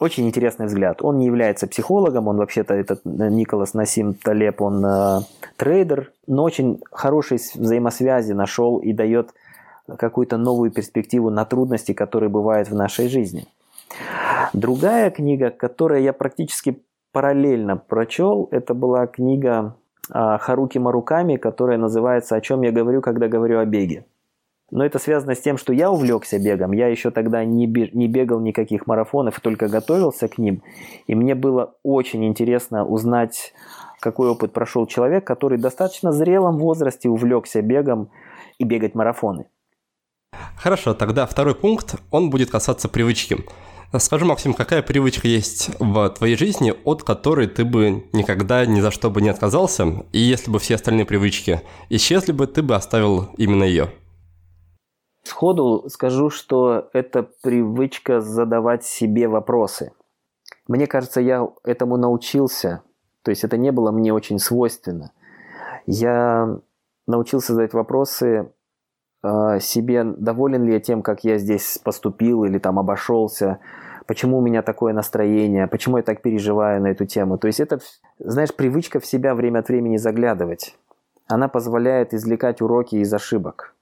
Очень интересный взгляд. Он не является психологом, он вообще-то, этот Николас Насим Талеб, он э, трейдер, но очень хорошие взаимосвязи нашел и дает какую-то новую перспективу на трудности, которые бывают в нашей жизни. Другая книга, которую я практически параллельно прочел, это была книга а, Харуки Маруками, которая называется «О чем я говорю, когда говорю о беге». Но это связано с тем, что я увлекся бегом. Я еще тогда не бегал никаких марафонов, только готовился к ним. И мне было очень интересно узнать, какой опыт прошел человек, который в достаточно зрелом возрасте увлекся бегом и бегать марафоны. Хорошо, тогда второй пункт, он будет касаться привычки. Скажи, Максим, какая привычка есть в твоей жизни, от которой ты бы никогда ни за что бы не отказался, и если бы все остальные привычки исчезли бы, ты бы оставил именно ее? Сходу скажу, что это привычка задавать себе вопросы. Мне кажется, я этому научился, то есть это не было мне очень свойственно. Я научился задать вопросы себе, доволен ли я тем, как я здесь поступил или там обошелся, почему у меня такое настроение, почему я так переживаю на эту тему. То есть это, знаешь, привычка в себя время от времени заглядывать. Она позволяет извлекать уроки из ошибок.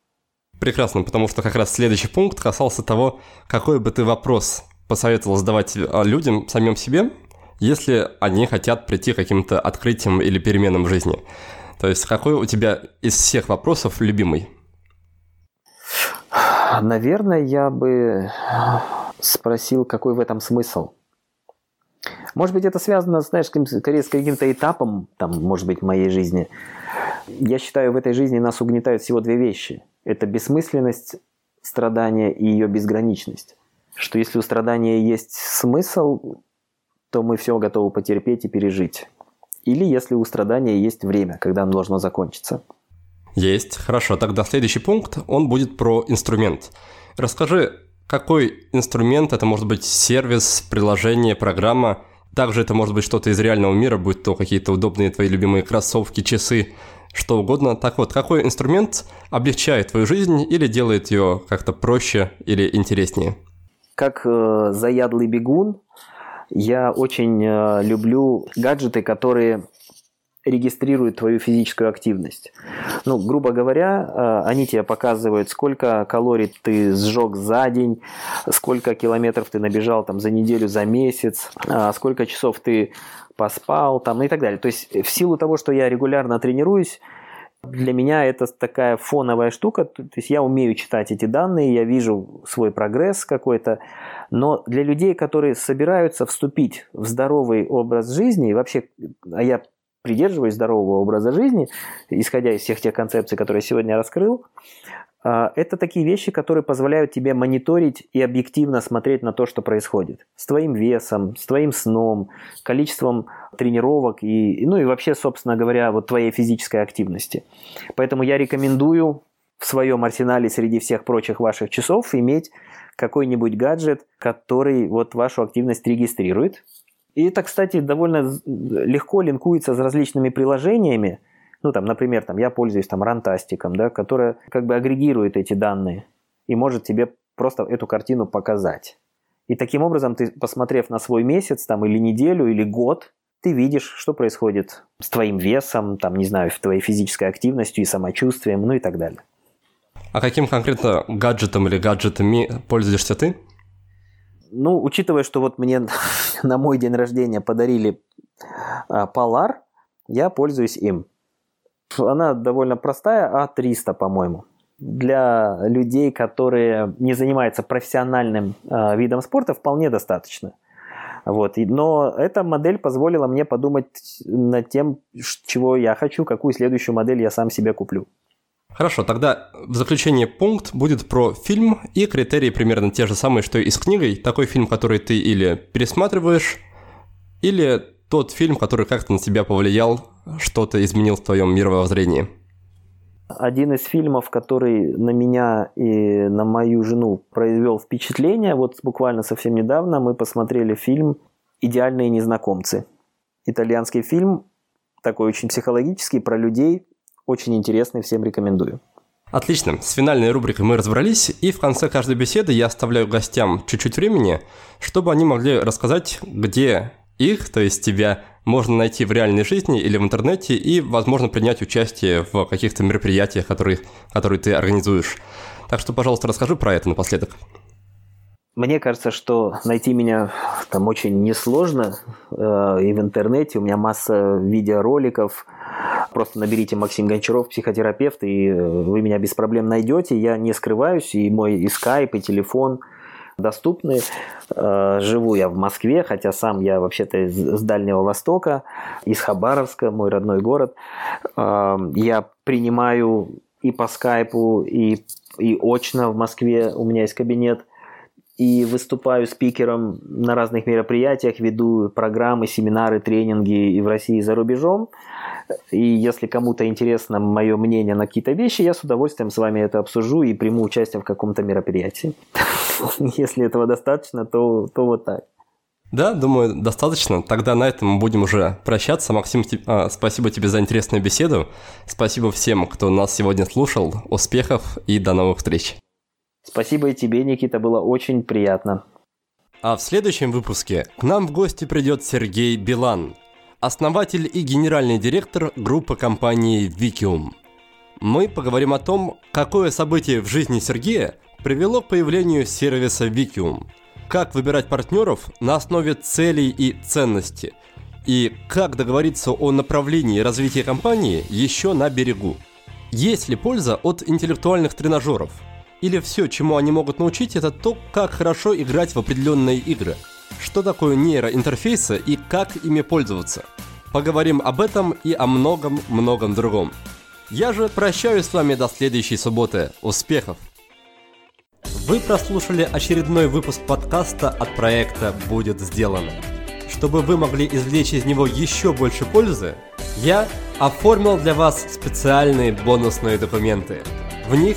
Прекрасно, потому что как раз следующий пункт касался того, какой бы ты вопрос посоветовал задавать э, людям, самим себе, если они хотят прийти к каким-то открытиям или переменам в жизни. То есть какой у тебя из всех вопросов любимый? Наверное, я бы спросил, какой в этом смысл. Может быть, это связано, знаешь, скорее с каким-то этапом, там, может быть, в моей жизни. Я считаю, в этой жизни нас угнетают всего две вещи. Это бессмысленность страдания и ее безграничность. Что если у страдания есть смысл, то мы все готовы потерпеть и пережить. Или если у страдания есть время, когда оно должно закончиться. Есть, хорошо. Тогда следующий пункт, он будет про инструмент. Расскажи, какой инструмент, это может быть сервис, приложение, программа, также это может быть что-то из реального мира, будь то какие-то удобные твои любимые кроссовки, часы, что угодно. Так вот, какой инструмент облегчает твою жизнь или делает ее как-то проще или интереснее? Как э, заядлый бегун, я очень э, люблю гаджеты, которые регистрируют твою физическую активность. Ну, грубо говоря, э, они тебе показывают, сколько калорий ты сжег за день, сколько километров ты набежал там за неделю, за месяц, э, сколько часов ты поспал там и так далее. То есть в силу того, что я регулярно тренируюсь, для меня это такая фоновая штука, то есть я умею читать эти данные, я вижу свой прогресс какой-то, но для людей, которые собираются вступить в здоровый образ жизни, и вообще, а я придерживаюсь здорового образа жизни, исходя из всех тех концепций, которые я сегодня раскрыл, а, это такие вещи, которые позволяют тебе мониторить и объективно смотреть на то, что происходит. С твоим весом, с твоим сном, количеством тренировок и, ну и вообще, собственно говоря, вот твоей физической активности. Поэтому я рекомендую в своем арсенале среди всех прочих ваших часов иметь какой-нибудь гаджет, который вот вашу активность регистрирует, и это, кстати, довольно легко линкуется с различными приложениями. Ну, там, например, там, я пользуюсь там рантастиком, да, которая как бы агрегирует эти данные и может тебе просто эту картину показать. И таким образом ты, посмотрев на свой месяц там, или неделю, или год, ты видишь, что происходит с твоим весом, там, не знаю, твоей физической активностью и самочувствием, ну и так далее. А каким конкретно гаджетом или гаджетами пользуешься ты? Ну, учитывая, что вот мне на мой день рождения подарили а, Polar, я пользуюсь им. Она довольно простая, А300, по-моему. Для людей, которые не занимаются профессиональным э, видом спорта, вполне достаточно. Вот. Но эта модель позволила мне подумать над тем, чего я хочу, какую следующую модель я сам себе куплю. Хорошо, тогда в заключение пункт будет про фильм и критерии примерно те же самые, что и с книгой. Такой фильм, который ты или пересматриваешь, или тот фильм, который как-то на тебя повлиял, что-то изменил в твоем мировоззрении. Один из фильмов, который на меня и на мою жену произвел впечатление, вот буквально совсем недавно мы посмотрели фильм «Идеальные незнакомцы». Итальянский фильм, такой очень психологический, про людей, очень интересный, всем рекомендую. Отлично, с финальной рубрикой мы разобрались, и в конце каждой беседы я оставляю гостям чуть-чуть времени, чтобы они могли рассказать, где их, то есть тебя, можно найти в реальной жизни или в интернете, и, возможно, принять участие в каких-то мероприятиях, которые, которые ты организуешь. Так что, пожалуйста, расскажи про это напоследок. Мне кажется, что найти меня там очень несложно. Э, и в интернете у меня масса видеороликов, Просто наберите Максим Гончаров, психотерапевт, и э, вы меня без проблем найдете. Я не скрываюсь, и мой и скайп, и телефон доступны. Э, живу я в Москве, хотя сам я вообще-то из Дальнего Востока, из Хабаровска, мой родной город. Э, я принимаю и по скайпу, и, и очно в Москве у меня есть кабинет – и выступаю спикером на разных мероприятиях, веду программы, семинары, тренинги и в России, и за рубежом. И если кому-то интересно мое мнение на какие-то вещи, я с удовольствием с вами это обсужу и приму участие в каком-то мероприятии. Если этого достаточно, то, то вот так. Да, думаю, достаточно. Тогда на этом мы будем уже прощаться. Максим, а, спасибо тебе за интересную беседу. Спасибо всем, кто нас сегодня слушал. Успехов и до новых встреч. Спасибо и тебе, Никита, было очень приятно. А в следующем выпуске к нам в гости придет Сергей Билан, основатель и генеральный директор группы компании Викиум. Мы поговорим о том, какое событие в жизни Сергея привело к появлению сервиса Викиум, как выбирать партнеров на основе целей и ценностей, и как договориться о направлении развития компании еще на берегу. Есть ли польза от интеллектуальных тренажеров – или все, чему они могут научить, это то, как хорошо играть в определенные игры. Что такое нейроинтерфейсы и как ими пользоваться. Поговорим об этом и о многом-многом другом. Я же прощаюсь с вами до следующей субботы. Успехов! Вы прослушали очередной выпуск подкаста от проекта «Будет сделано». Чтобы вы могли извлечь из него еще больше пользы, я оформил для вас специальные бонусные документы. В них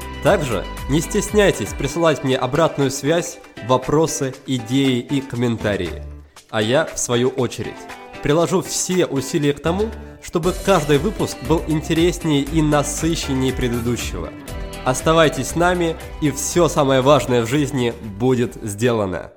Также не стесняйтесь присылать мне обратную связь, вопросы, идеи и комментарии. А я, в свою очередь, приложу все усилия к тому, чтобы каждый выпуск был интереснее и насыщеннее предыдущего. Оставайтесь с нами, и все самое важное в жизни будет сделано.